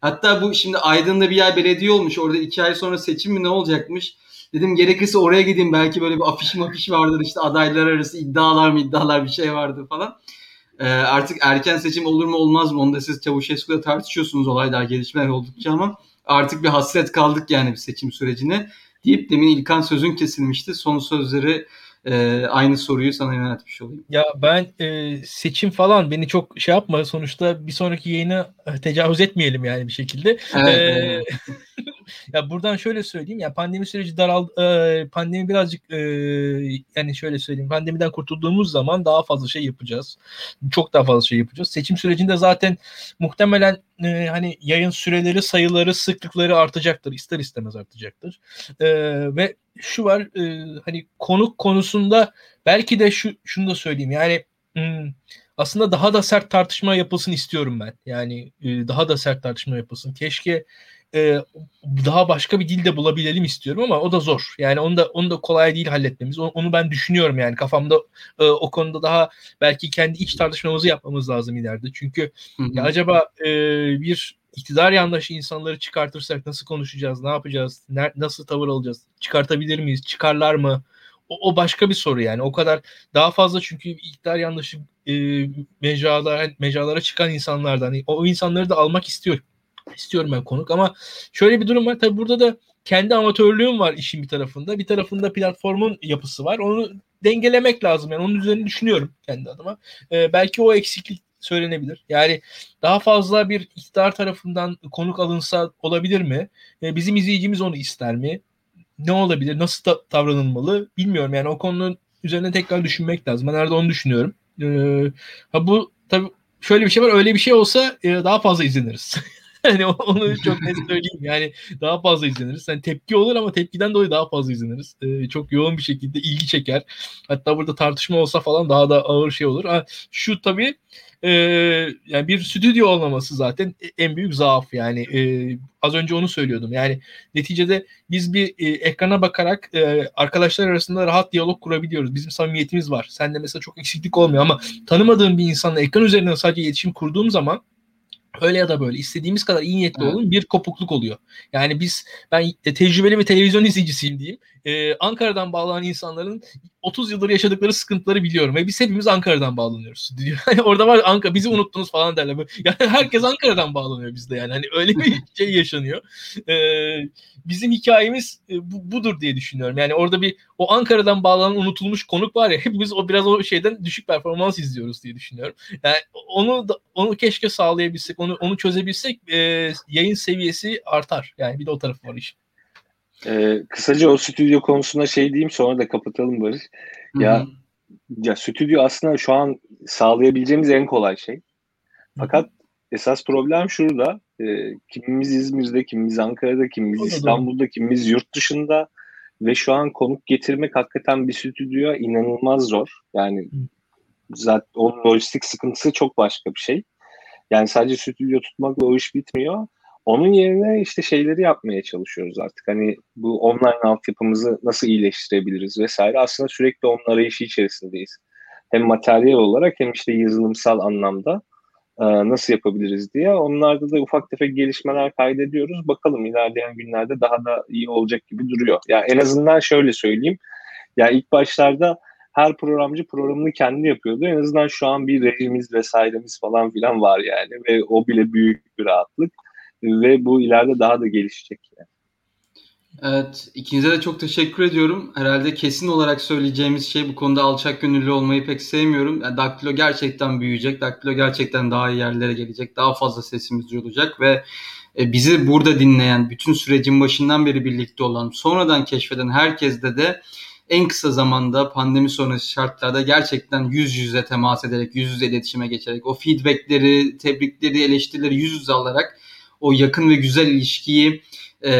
Hatta bu şimdi Aydın'da bir yer belediye olmuş. Orada iki ay sonra seçim mi ne olacakmış? Dedim gerekirse oraya gideyim. Belki böyle bir afiş mafiş vardır işte adaylar arası iddialar mı iddialar bir şey vardı falan. Ee, artık erken seçim olur mu olmaz mı? Onu da siz Çavuşescu'da tartışıyorsunuz olaylar gelişmeler oldukça ama artık bir hasret kaldık yani bir seçim sürecine deyip demin İlkan sözün kesilmişti. Son sözleri e, aynı soruyu sana yöneltmiş olayım. Ya ben e, seçim falan beni çok şey yapma sonuçta bir sonraki yayını e, tecavüz etmeyelim yani bir şekilde. Evet, ee, evet. ya buradan şöyle söyleyeyim ya pandemi süreci daral e, pandemi birazcık e, yani şöyle söyleyeyim pandemiden kurtulduğumuz zaman daha fazla şey yapacağız. Çok daha fazla şey yapacağız. Seçim sürecinde zaten muhtemelen e, hani yayın süreleri, sayıları, sıklıkları artacaktır. ister istemez artacaktır. E, ve şu var e, hani konuk konusunda belki de şu şunu da söyleyeyim yani hmm, aslında daha da sert tartışma yapılsın istiyorum ben. Yani e, daha da sert tartışma yapılsın. Keşke e, daha başka bir dilde bulabilelim istiyorum ama o da zor. Yani onu da onu da kolay değil halletmemiz. Onu, onu ben düşünüyorum yani kafamda e, o konuda daha belki kendi iç tartışmamızı yapmamız lazım ileride. Çünkü hı hı. Ya acaba e, bir iktidar yandaşı insanları çıkartırsak nasıl konuşacağız, ne yapacağız, ne, nasıl tavır alacağız, çıkartabilir miyiz, çıkarlar mı? O, o başka bir soru yani. O kadar daha fazla çünkü iktidar yandaşı e, mecralara, mecralara çıkan insanlardan hani o insanları da almak istiyor istiyorum ben konuk ama şöyle bir durum var. Tabii burada da kendi amatörlüğüm var işin bir tarafında. Bir tarafında platformun yapısı var. Onu dengelemek lazım. Yani onun üzerine düşünüyorum kendi adıma. Ee, belki o eksiklik söylenebilir. Yani daha fazla bir iktidar tarafından konuk alınsa olabilir mi? Ee, bizim izleyicimiz onu ister mi? Ne olabilir? Nasıl da davranılmalı? Bilmiyorum. Yani o konunun üzerine tekrar düşünmek lazım. Ben nerede onu düşünüyorum. Ee, ha bu tabii şöyle bir şey var. Öyle bir şey olsa e, daha fazla izleniriz. hani onu çok net söyleyeyim. Yani daha fazla izleniriz. Yani tepki olur ama tepkiden dolayı daha fazla izleniriz. Ee, çok yoğun bir şekilde ilgi çeker. Hatta burada tartışma olsa falan daha da ağır şey olur. Ha, şu tabii e, yani bir stüdyo olmaması zaten en büyük zaaf yani e, az önce onu söylüyordum yani neticede biz bir e, ekrana bakarak e, arkadaşlar arasında rahat diyalog kurabiliyoruz bizim samimiyetimiz var sende mesela çok eksiklik olmuyor ama tanımadığım bir insanla ekran üzerinden sadece iletişim kurduğum zaman öyle ya da böyle istediğimiz kadar iyi niyetli evet. olun bir kopukluk oluyor. Yani biz ben tecrübeli bir televizyon izleyicisiyim diyeyim. Ee, Ankara'dan bağlanan insanların 30 yıldır yaşadıkları sıkıntıları biliyorum ve biz hepimiz Ankara'dan bağlanıyoruz. Orada var Ankara bizi unuttunuz falan derler. Yani herkes Ankara'dan bağlanıyor bizde yani. Hani öyle bir şey yaşanıyor. Ee, bizim hikayemiz e, bu, budur diye düşünüyorum. Yani orada bir o Ankara'dan bağlanan unutulmuş konuk var ya hepimiz o biraz o şeyden düşük performans izliyoruz diye düşünüyorum. Yani onu da, onu keşke sağlayabilsek, onu onu çözebilsek e, yayın seviyesi artar. Yani bir de o tarafı var işin. Ee, kısaca o stüdyo konusunda şey diyeyim sonra da kapatalım Barış. Ya Hı-hı. ya stüdyo aslında şu an sağlayabileceğimiz en kolay şey. Fakat Hı-hı. esas problem şurada. E, kimimiz İzmir'de, kimimiz Ankara'da, kimimiz İstanbul'da, kimimiz yurt dışında ve şu an konuk getirmek hakikaten bir stüdyoya inanılmaz zor. Yani zaten onun lojistik sıkıntısı çok başka bir şey. Yani sadece stüdyo tutmakla o iş bitmiyor. Onun yerine işte şeyleri yapmaya çalışıyoruz artık. Hani bu online altyapımızı nasıl iyileştirebiliriz vesaire. Aslında sürekli onun arayışı içerisindeyiz. Hem materyal olarak hem işte yazılımsal anlamda e, nasıl yapabiliriz diye. Onlarda da ufak tefek gelişmeler kaydediyoruz. Bakalım ilerleyen günlerde daha da iyi olacak gibi duruyor. Ya yani en azından şöyle söyleyeyim. Ya yani ilk başlarda her programcı programını kendi yapıyordu. En azından şu an bir rejimiz vesairemiz falan filan var yani ve o bile büyük bir rahatlık ve bu ileride daha da gelişecek. Evet, ikinize de çok teşekkür ediyorum. Herhalde kesin olarak söyleyeceğimiz şey bu konuda alçak gönüllü olmayı pek sevmiyorum. Yani Daktilo gerçekten büyüyecek. Daktilo gerçekten daha iyi yerlere gelecek. Daha fazla sesimiz duyulacak ve e, bizi burada dinleyen, bütün sürecin başından beri birlikte olan, sonradan keşfeden herkeste de en kısa zamanda pandemi sonrası şartlarda gerçekten yüz yüze temas ederek, yüz yüze iletişime geçerek, o feedbackleri, tebrikleri, eleştirileri yüz yüze alarak o yakın ve güzel ilişkiyi e,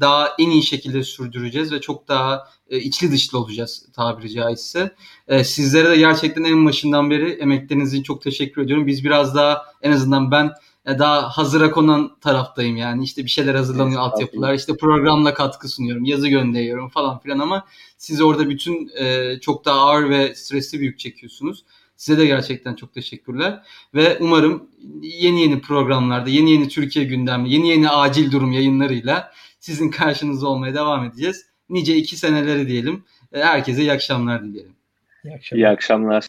daha en iyi şekilde sürdüreceğiz ve çok daha e, içli dışlı olacağız tabiri caizse. E, sizlere de gerçekten en başından beri emekleriniz için çok teşekkür ediyorum. Biz biraz daha en azından ben e, daha hazıra konan taraftayım yani işte bir şeyler hazırlanıyor evet, altyapılar işte programla katkı sunuyorum yazı gönderiyorum falan filan ama siz orada bütün e, çok daha ağır ve stresli bir yük çekiyorsunuz. Size de gerçekten çok teşekkürler ve umarım yeni yeni programlarda yeni yeni Türkiye gündemi yeni yeni acil durum yayınlarıyla sizin karşınızda olmaya devam edeceğiz. Nice iki seneleri diyelim. Herkese iyi akşamlar dileyelim. İyi akşamlar. İyi akşamlar.